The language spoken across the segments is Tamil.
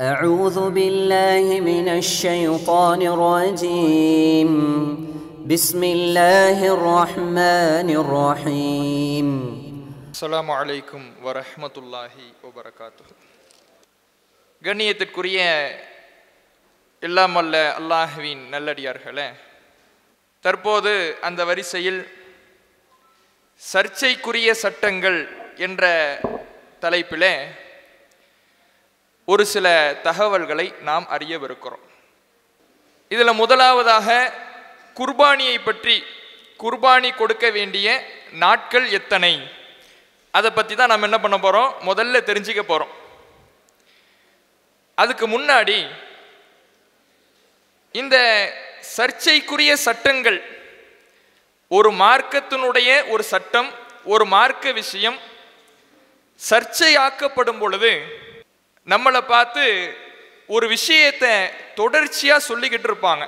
أعوذ بالله من الشيطان الرجيم بسم الله الرحمن الرحيم அஸ்ஸலாமு அலைக்கும் வரஹ்மத்துல்லாஹி வபரகாத்துஹு கண்ணியத்திற்குரிய எல்லாம் அல்ல அல்லாஹுவின் நல்லடியார்களே தற்போது அந்த வரிசையில் சர்ச்சைக்குரிய சட்டங்கள் என்ற தலைப்பிலே ஒரு சில தகவல்களை நாம் அறியவிருக்கிறோம். இதில் முதலாவதாக குர்பானியை பற்றி குர்பானி கொடுக்க வேண்டிய நாட்கள் எத்தனை? அதை பற்றி தான் நம்ம என்ன பண்ண போகிறோம் முதல்ல தெரிஞ்சுக்க போகிறோம் அதுக்கு முன்னாடி இந்த சர்ச்சைக்குரிய சட்டங்கள் ஒரு மார்க்கத்தினுடைய ஒரு சட்டம் ஒரு மார்க்க விஷயம் சர்ச்சையாக்கப்படும் பொழுது நம்மளை பார்த்து ஒரு விஷயத்தை தொடர்ச்சியாக சொல்லிக்கிட்டு இருப்பாங்க.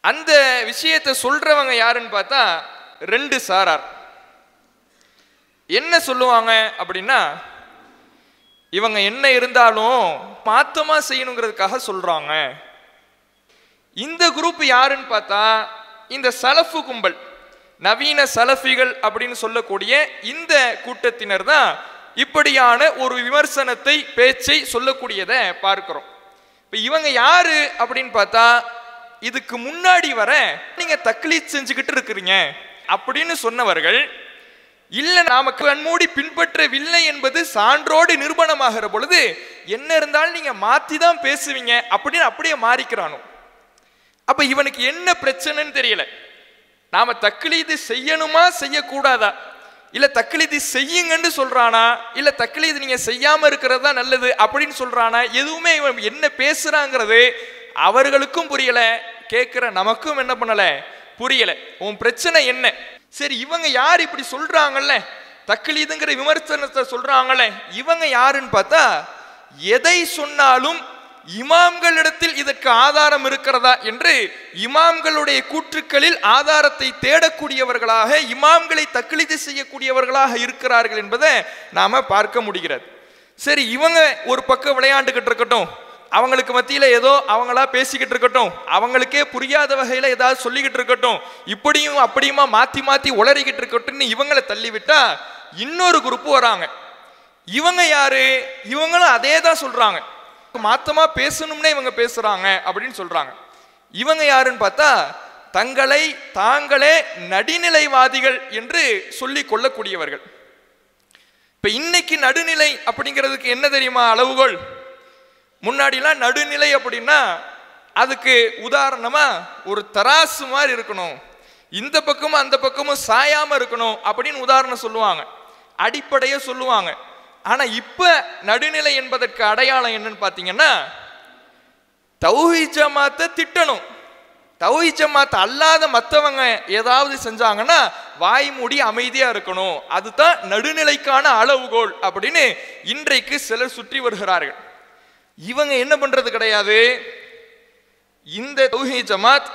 அந்த விஷயத்தை சொல்றவங்க யாருன்னு பார்த்தா ரெண்டு சாரார். என்ன சொல்லுவாங்க அப்படின்னா இவங்க என்ன இருந்தாலும் மாத்தமா செய்யணுங்கிறதுக்காக சொல்றாங்க. இந்த குரூப் யாருன்னு பார்த்தா இந்த சலஃபு கும்பல் நவீன சலஃபிகள் அப்படின்னு சொல்லக்கூடிய இந்த கூட்டத்தினர் தான் இப்படியான ஒரு விமர்சனத்தை பேச்சை சொல்லக்கூடியதை பார்க்கிறோம். இப்போ இவங்க யாரு அப்படின்னு பார்த்தா இதுக்கு முன்னாடி வர நீங்க தக்லீத் செஞ்சுக்கிட்டு இருக்கிறீங்க அப்படின்னு சொன்னவர்கள் இல்லை நாம கண்மூடி பின்பற்றவில்லை என்பது சான்றோடு நிரூபணமாகிற பொழுது என்ன இருந்தாலும் நீங்க மாத்தி தான் பேசுவீங்க அப்படின்னு அப்படியே மாறிக்கிறானோ. அப்ப இவனுக்கு என்ன பிரச்சனைன்னு தெரியல. நாம தக்லீது செய்யணுமா செய்யக்கூடாதா? இல்ல தக்லீது செய்யுங்கன்னு சொல்றானா? இல்ல தக்லீது நீங்க செய்யாம இருக்கிறது தான் நல்லது அப்படின்னு சொல்றானா? எதுவுமே இவன் என்ன பேசுறாங்கிறது அவர்களுக்கும் புரியல. கேட்கிற நமக்கும் என்ன பண்ணல? புரியல. உன் பிரச்சனை என்ன? சரி இவங்க யார் இப்படி சொல்றாங்கல்ல? தக்லீதுங்கிற விமர்சனத்தை சொல்றாங்கல்ல இவங்க யாருன்னு பார்த்தா எதை சொன்னாலும் இமாம்களிடத்தில் இதற்கு ஆதாரம் இருக்கிறதா என்று இமாம்களுடைய கூற்றுக்களில் ஆதாரத்தை தேடக்கூடியவர்களாக இமாம்களை தக்லீது செய்யக்கூடியவர்களாக இருக்கிறார்கள் என்பதை நாம பார்க்க முடிகிறது. சரி இவங்க ஒரு பக்கம் விளையாண்டுகிட்டு இருக்கட்டும். அவங்களுக்கு மத்தியில் ஏதோ அவங்களா பேசிக்கிட்டு இருக்கட்டும். அவங்களுக்கே புரியாத வகையில் ஏதாவது சொல்லிக்கிட்டு இருக்கட்டும். இப்படியும் அப்படியுமா மாற்றி மாற்றி உளறிக்கிட்டு இருக்கட்டும்னு இவங்களை தள்ளிவிட்டா இன்னொரு குரூப் வராங்க. இவங்க யாரு? இவங்களும் அதே தான் சொல்றாங்க. மாத்தமா பேசணும்னே இவங்க பேசுறாங்க அப்படின்னு சொல்றாங்க. இவங்க யாருன்னு பார்த்தா தங்களை தாங்களே நடுநிலைவாதிகள் என்று சொல்லி கொள்ளக்கூடியவர்கள். இப்ப இன்னைக்கு நடுநிலை அப்படிங்கிறதுக்கு என்ன தெரியுமா அளவுகோல்? முன்னாடிலாம் நடுநிலை அப்படின்னா அதுக்கு உதாரணமா ஒரு தராசு மாதிரி இருக்கணும். இந்த பக்கமும் அந்த பக்கமும் சாயாம இருக்கணும் அப்படின்னு உதாரணம் சொல்லுவாங்க. அடிப்படையை சொல்லுவாங்க. ஆனால் இப்போ நடுநிலை என்பதற்கு அடையாளம் என்னன்னு பார்த்தீங்கன்னா தௌஹி ஜமாத்தை திட்டணும். தௌஹி ஜமாத் அல்லாத மற்றவங்க ஏதாவது செஞ்சாங்கன்னா வாய் மூடி அமைதியாக இருக்கணும். அதுதான் நடுநிலைக்கான அளவுகோல் அப்படின்னு இன்றைக்கு சிலர் சுற்றி வருகிறார்கள். இவங்க என்ன பண்ணுறது கிடையாது? இந்த தௌஹி ஜமாத்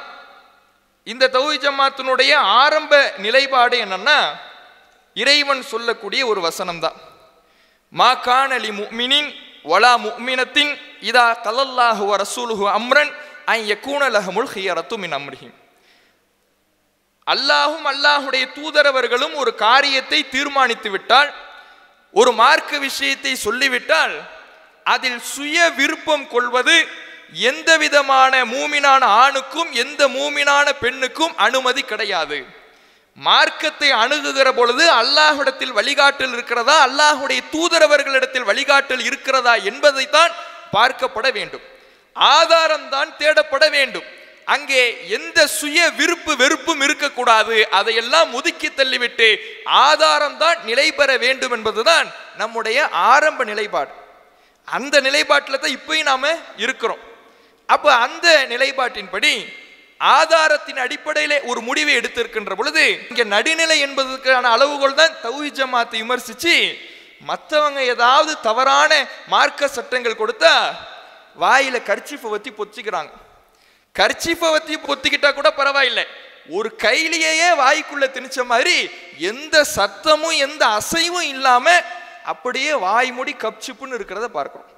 இந்த தௌஹி ஜமாத்தினுடைய ஆரம்ப நிலைப்பாடு என்னன்னா இறைவன் சொல்லக்கூடிய ஒரு வசனம் தான் மா காணலி முக்மினின் ஒலா முக்மினத்தின் இதா கலல்லாஹு ரசூலுஹு அம்ரன் ஐ யக்கூன ஹியரத்து மின் அம்ரிஹிம். அல்லாஹும் அல்லாஹுடைய தூதரவர்களும் ஒரு காரியத்தை தீர்மானித்து விட்டால் ஒரு மார்க்க விஷயத்தை சொல்லிவிட்டால் அதில் சுய விருப்பம் கொள்வது எந்த விதமான மூமினான ஆணுக்கும் எந்த மூமினான பெண்ணுக்கும் அனுமதி கிடையாது. மார்க்கத்தை அணுகுகிற பொழுது அல்லாஹ்விடத்தில் வழிகாட்டல் இருக்கிறதா? அல்லாஹுடைய தூதரவர்களிடத்தில் வழிகாட்டல் இருக்கிறதா என்பதைத்தான் பார்க்கப்பட வேண்டும். ஆதாரம் தான் தேடப்பட வேண்டும். அங்கே எந்த சுய விருப்பு வெறுப்பும் இருக்கக்கூடாது. அதையெல்லாம் ஒதுக்கி தள்ளிவிட்டு ஆதாரம் தான் நிலை பெற வேண்டும் என்பதுதான் நம்முடைய ஆரம்ப நிலைப்பாடு. அந்த நிலைப்பாட்டில் தான் இப்பயும் நாம் இருக்கிறோம். அப்போ அந்த நிலைப்பாட்டின்படி ஆதாரத்தின் அடிப்படையிலே ஒரு முடிவை எடுத்திருக்கின்ற பொழுது இங்க நடுநிலை என்பதற்கான அளவுகோல் தான் தௌஹி ஜமாத்தை விமர்சிச்சு மற்றவங்க ஏதாவது தவறான மார்க்க சட்டங்கள் கொடுத்தா வாயில கர்ச்சிஃபை வத்தி பொத்திக்கிறாங்க. கர்ச்சிஃபை வத்தி பொத்திக்கிட்டா கூட பரவாயில்லை. ஒரு கையிலேயே வாய்க்குள்ள திணிச்ச மாதிரி எந்த சத்தமும் எந்த அசைவும் இல்லாம அப்படியே வாய் மூடி கப்சிப்புன்னு இருக்கிறத பார்க்கிறோம்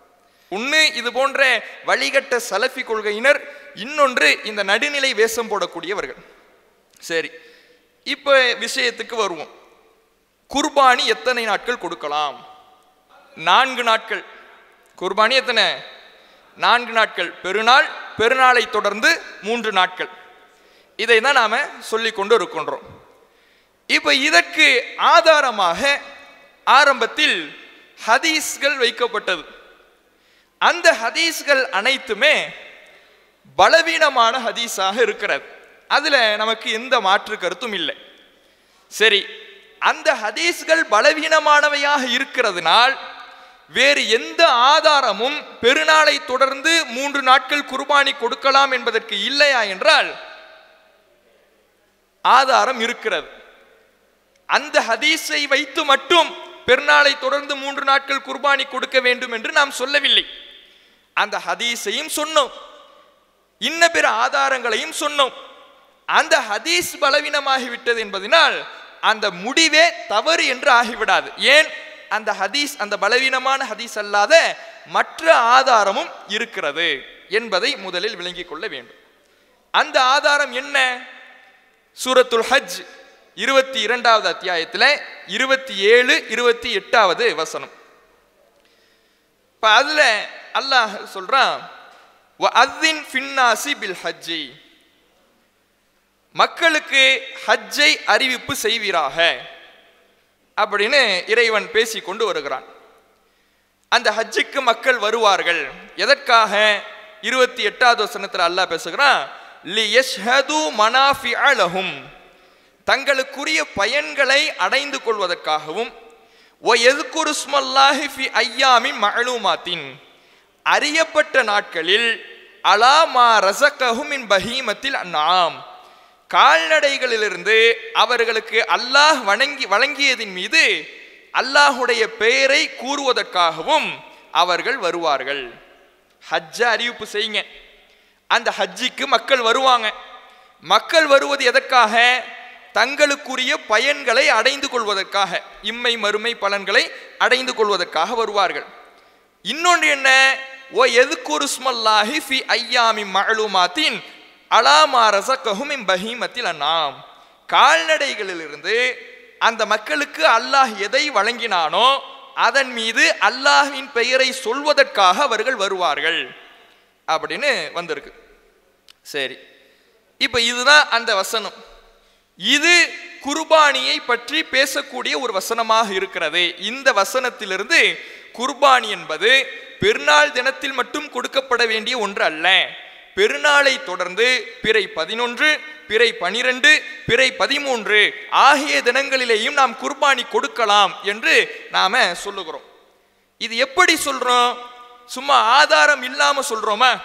ஒன்று இது போன்ற வழிகட்ட சலஃபி கொள்கையினர் இன்னொன்று இந்த நடுநிலை வேஷம் போடக்கூடியவர்கள். சரி இப்போ விஷயத்துக்கு வருவோம். குர்பானி எத்தனை நாட்கள் கொடுக்கலாம்? நான்கு நாட்கள். குர்பானி எத்தனை? நான்கு நாட்கள். பெருநாள் பெருநாளை தொடர்ந்து மூன்று நாட்கள். இதை தான் நாம் சொல்லி கொண்டு இருக்கின்றோம். இப்போ இதற்கு ஆதாரமாக ஆரம்பத்தில் ஹதீஸ்கள் வைக்கப்பட்டது. அந்த ஹதீஸ்கள் அனைத்துமே பலவீனமான ஹதீஸாக இருக்கிறது. அதில் நமக்கு எந்த மாற்று கருத்தும் இல்லை. சரி அந்த ஹதீஸ்கள் பலவீனமானவையாக இருக்கிறதுனால் வேறு எந்த ஆதாரமும் பெருநாளை தொடர்ந்து மூன்று நாட்கள் குர்பானி கொடுக்கலாம் என்பதற்கு இல்லையா என்றால் ஆதாரம் இருக்கிறது. அந்த ஹதீஸை வைத்து மட்டும் பெருநாளை தொடர்ந்து மூன்று நாட்கள் குர்பானி கொடுக்க வேண்டும் என்று நாம் சொல்லவில்லை. அந்த ஹதீஸையும் சொன்னோம். இன்ன பிற ஆதாரங்களையும் சொன்னோம். அந்த ஹதீஸ் பலவீனமாகிவிட்டது என்பதனால் அந்த முடிவே தவறு என்று ஆகிவிடாது. ஏன்? அந்த ஹதீஸ் அந்த பலவீனமான ஹதீஸ் அல்லாத மற்ற ஆதாரமும் இருக்கிறது என்பதை முதலில் விளங்கிக் கொள்ள வேண்டும். அந்த ஆதாரம் என்ன? சூரத்துல் ஹஜ் இருபத்தி இரண்டாவது அத்தியாயத்தில் இருபத்தி ஏழு இருபத்தி எட்டாவது வசனம். இப்போ அதில் அல்லாஹ் சொல்கிறான் அத்தின் ஃபின்னாசி பில் ஹஜ்ஜி. மக்களுக்கு ஹஜ்ஜை அறிவிப்பு செய்வீராக அப்படின்னு இறைவன் பேசி கொண்டு வருகிறான். அந்த ஹஜ்ஜுக்கு மக்கள் வருவார்கள். எதற்காக? இருபத்தி எட்டாவது வசனத்தில் அல்லாஹ் பேசுகிறான் லி யஷ்ஹது மனாஃபி லஹும். தங்களுக்குரிய பயன்களை அடைந்து கொள்வதற்காகவும் ஓ எதுக்குரு ஸ்மல்லாஹி ஃபி ஐயாமின் அறியப்பட்ட நாட்களில் அலா மா பஹீமத்தில் அன்னாம் கால்நடைகளிலிருந்து அவர்களுக்கு அல்லாஹ் வணங்கி வழங்கியதின் மீது அல்லாஹுடைய பெயரை கூறுவதற்காகவும் அவர்கள் வருவார்கள் ஹஜ்ஜ அறிவிப்பு செய்யுங்க அந்த ஹஜ்ஜிக்கு மக்கள் வருவாங்க மக்கள் வருவது எதற்காக தங்களுக்குரிய பயன்களை அடைந்து கொள்வதற்காக இம்மை மறுமை பலன்களை அடைந்து கொள்வதற்காக வருவார்கள். இன்னொன்று என்ன? ஓ எதுக்குரு ஸ்மல்லாஹி ஃபி ஐயாமி மழுமாத்தின் அலாமாரச ரசக்கஹும் இம் பஹீமத்தில் அண்ணாம் கால்நடைகளிலிருந்து அந்த மக்களுக்கு அல்லாஹ் எதை வழங்கினானோ அதன் மீது அல்லாஹின் பெயரை சொல்வதற்காக அவர்கள் வருவார்கள். அப்படின்னு வந்திருக்கு. சரி. இப்போ இதுதான் அந்த வசனம். இது குர்பானியை பற்றி பேசக்கூடிய ஒரு வசனமாக இருக்கிறது. இந்த வசனத்திலிருந்து குர்பானி என்பது பெருநாள் தினத்தில் மட்டும் கொடுக்கப்பட வேண்டிய ஒன்று அல்ல. பெருநாளை தொடர்ந்து பிறை பதினொன்று பிறை பனிரெண்டு பிறை பதிமூன்று ஆகிய தினங்களிலேயும் நாம் குர்பானி கொடுக்கலாம் என்று நாம சொல்லுகிறோம். இது எப்படி சொல்றோம்? சும்மா ஆதாரம் இல்லாம சொல்றோமா?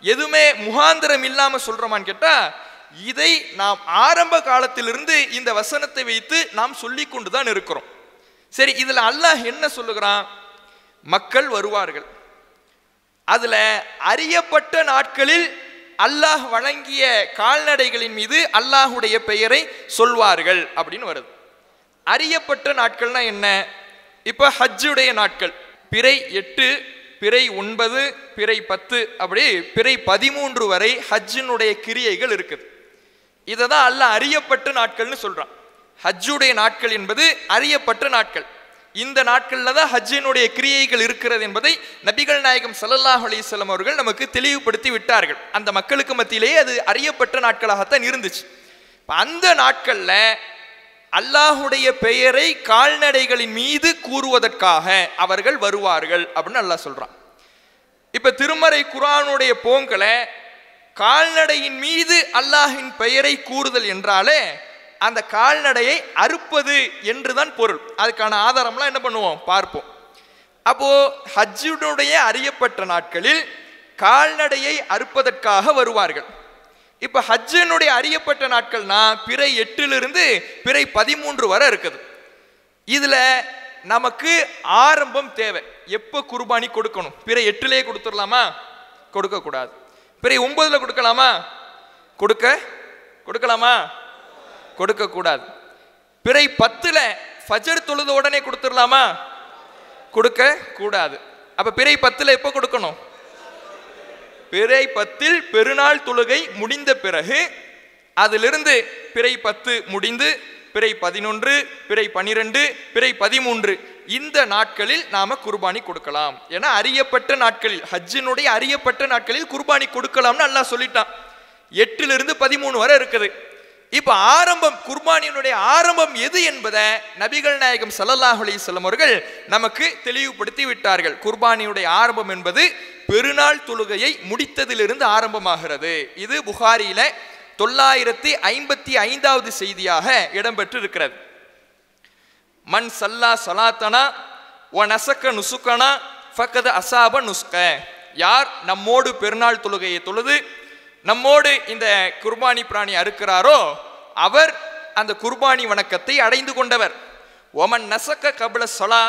எதுவுமே முகாந்திரம் இல்லாம சொல்றோமான்னு கேட்டா இதை நாம் ஆரம்ப காலத்திலிருந்து இந்த வசனத்தை வைத்து நாம் சொல்லி கொண்டுதான் இருக்கிறோம். சரி இதில் அல்லாஹ் என்ன சொல்லுகிறான்? மக்கள் வருவார்கள். அதில் அறியப்பட்ட நாட்களில் அல்லாஹ் வழங்கிய கால்நடைகளின் மீது அல்லாஹுடைய பெயரை சொல்வார்கள் அப்படின்னு வருது. அறியப்பட்ட நாட்கள்னா என்ன? இப்போ ஹஜ்ஜுடைய நாட்கள். பிறை எட்டு பிறை ஒன்பது பிறை பத்து அப்படி பிறை பதிமூன்று வரை ஹஜ்ஜினுடைய கிரியைகள் இருக்குது. இதை தான் அல்லாஹ் அறியப்பட்ட நாட்கள்னு சொல்கிறான் ஹஜ்ஜுடைய நாட்கள் என்பது அறியப்பட்ட நாட்கள். இந்த நாட்களில் தான் ஹஜ்ஜினுடைய கிரியைகள் இருக்கிறது என்பதை நபிகள் நாயகம் சல்லல்லாஹ் அலைஹி அவர்கள் நமக்கு தெளிவுபடுத்தி விட்டார்கள். அந்த மக்களுக்கு மத்தியிலேயே அது அறியப்பட்ட நாட்களாகத்தான் இருந்துச்சு. இப்போ அந்த நாட்களில் அல்லாஹுடைய பெயரை கால்நடைகளின் மீது கூறுவதற்காக அவர்கள் வருவார்கள் அப்படின்னு அல்லாஹ் சொல்கிறான் இப்போ திருமறை குரானுடைய போங்கலை கால்நடையின் மீது அல்லாஹின் பெயரை கூறுதல் என்றாலே அந்த கால்நடையை அறுப்பது என்றுதான் பொருள். அதுக்கான ஆதாரம்லாம் என்ன பண்ணுவோம்? பார்ப்போம். அப்போ ஹஜ்ஜுடைய அறியப்பட்ட நாட்களில் கால்நடையை அறுப்பதற்காக வருவார்கள். இப்ப ஹஜ்ஜனுடைய அறியப்பட்ட நாட்கள்னா பிறை எட்டிலிருந்து பிறை பதிமூன்று வரை இருக்குது. இதுல நமக்கு ஆரம்பம் தேவை. எப்போ குர்பானி கொடுக்கணும்? பிறை எட்டுலேயே கொடுத்துடலாமா? கொடுக்கக்கூடாது. கூடாது பிறை ஒன்பதுல கொடுக்கலாமா? கொடுக்க? கொடுக்கலாமா? கொடுக்க கூடாது. பிறை பத்துல ஃபஜர் தொழுத உடனே கொடுத்துடலாமா? கொடுக்க கூடாது. அப்ப பிறை பத்துல எப்போ கொடுக்கணும்? பிறை பத்தில் பெருநாள் தொழுகை முடிந்த பிறகு அதிலிருந்து பிறை பத்து முடிந்து பிறை பதினொன்று பிறை பனிரெண்டு பிறை பதிமூன்று. இந்த நாட்களில் நாம குர்பானி கொடுக்கலாம். ஏன்னா அறியப்பட்ட நாட்களில் ஹஜ்ஜினுடைய அறியப்பட்ட நாட்களில் குர்பானி கொடுக்கலாம்னு அல்லா சொல்லிட்டான். எட்டிலிருந்து பதிமூணு வரை இருக்குது. இப்ப ஆரம்பம் குர்பானியினுடைய ஆரம்பம் எது என்பதை நபிகள் நாயகம் சல்லல்லாஹ் அலைஹி அவர்கள் நமக்கு தெளிவுபடுத்தி விட்டார்கள். குர்பானியுடைய ஆரம்பம் என்பது பெருநாள் தொழுகையை முடித்ததிலிருந்து ஆரம்பமாகிறது. இது புகாரியில தொள்ளாயிரத்தி ஐம்பத்தி ஐந்தாவது செய்தியாக இடம்பெற்று இருக்கிறது மண் சல்லா சலாத்தனா ஒ நசக்க நுசுக்கனா ஃபக்கத அசாப நுஸ்க. யார் நம்மோடு பெருநாள் தொழுகையை தொழுது நம்மோடு இந்த குர்பானி பிராணி அறுக்கிறாரோ அவர் அந்த குர்பானி வணக்கத்தை அடைந்து கொண்டவர். ஒமன் நசக்க கபல சலா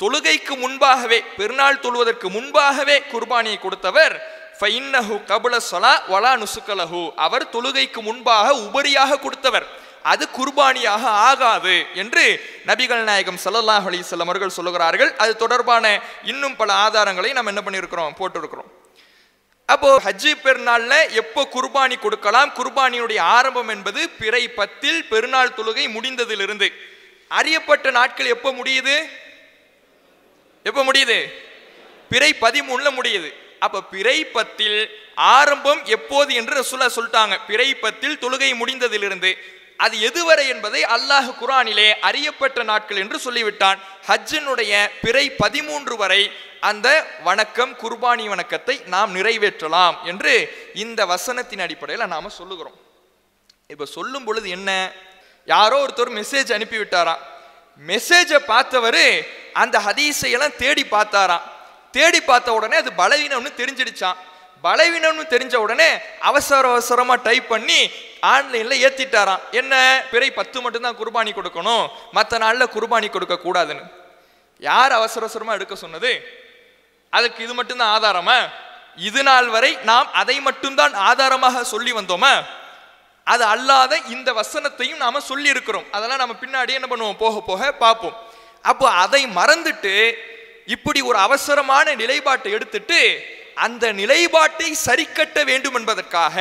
தொழுகைக்கு முன்பாகவே பெருநாள் தொழுவதற்கு முன்பாகவே குர்பானியை கொடுத்தவர் ஃபைன்னஹு கபுல சொலா வலா நுசுக்கலஹு அவர் தொழுகைக்கு முன்பாக உபரியாக கொடுத்தவர். அது குர்பானியாக ஆகாது என்று நபிகள் நாயகம் ஸல்லல்லாஹு அலைஹி வஸல்லம் அவர்கள் சொல்லுகிறார்கள். அது தொடர்பான இன்னும் பல ஆதாரங்களை நம்ம என்ன பண்ணியிருக்கிறோம்? போட்டிருக்கிறோம். அப்போ ஹஜ்ஜி பெருநாள்ல எப்போ குர்பானி கொடுக்கலாம்? குர்பானியுடைய ஆரம்பம் என்பது பிறை பத்தில் பெருநாள் தொழுகை முடிந்ததிலிருந்து. அறியப்பட்ட நாட்கள் எப்போ முடியுது? எப்போ முடியுது? பிறை பதிமூணில் முடியுது. அப்ப பிறை பத்தில் ஆரம்பம் எப்போது என்று சொல்ல சொல்லிட்டாங்க. பிறை பத்தில் தொழுகை முடிந்ததிலிருந்து. அது எதுவரை என்பதை அல்லாஹ் குரானிலே அறியப்பட்ட நாட்கள் என்று சொல்லிவிட்டான். ஹஜ்ஜினுடைய பிறை பதிமூன்று வரை அந்த வணக்கம் குர்பானி வணக்கத்தை நாம் நிறைவேற்றலாம் என்று இந்த வசனத்தின் அடிப்படையில் நாம் சொல்லுகிறோம். இப்போ சொல்லும் பொழுது என்ன? யாரோ ஒருத்தர் மெசேஜ் அனுப்பிவிட்டாராம். மெசேஜை பார்த்தவர் அந்த ஹதீஸையெல்லாம் தேடி பார்த்தாராம். தேடி பார்த்த உடனே அது பலவீனம்னு தெரிஞ்சிடுச்சான் பலவீனம்னு தெரிஞ்ச உடனே அவசர அவசரமாக டைப் பண்ணி ஆன்லைனில் ஏற்றிட்டாராம் என்ன? பிறை பத்து மட்டும்தான் குர்பானி கொடுக்கணும். மற்ற நாளில் குர்பானி கொடுக்கக்கூடாதுன்னு யார் அவசர அவசரமாக எடுக்க சொன்னது? அதுக்கு இது மட்டும்தான் ஆதாரமா? இது நாள் வரை நாம் அதை மட்டும்தான் ஆதாரமாக சொல்லி வந்தோமா? அது அல்லாத இந்த வசனத்தையும் நாம சொல்லி இருக்கிறோம் அதெல்லாம் நம்ம பின்னாடி என்ன பண்ணுவோம்? போக போக பார்ப்போம். அப்போ அதை மறந்துட்டு இப்படி ஒரு அவசரமான நிலைப்பாட்டை எடுத்துட்டு அந்த நிலைப்பாட்டை சரிக்கட்ட வேண்டும் என்பதற்காக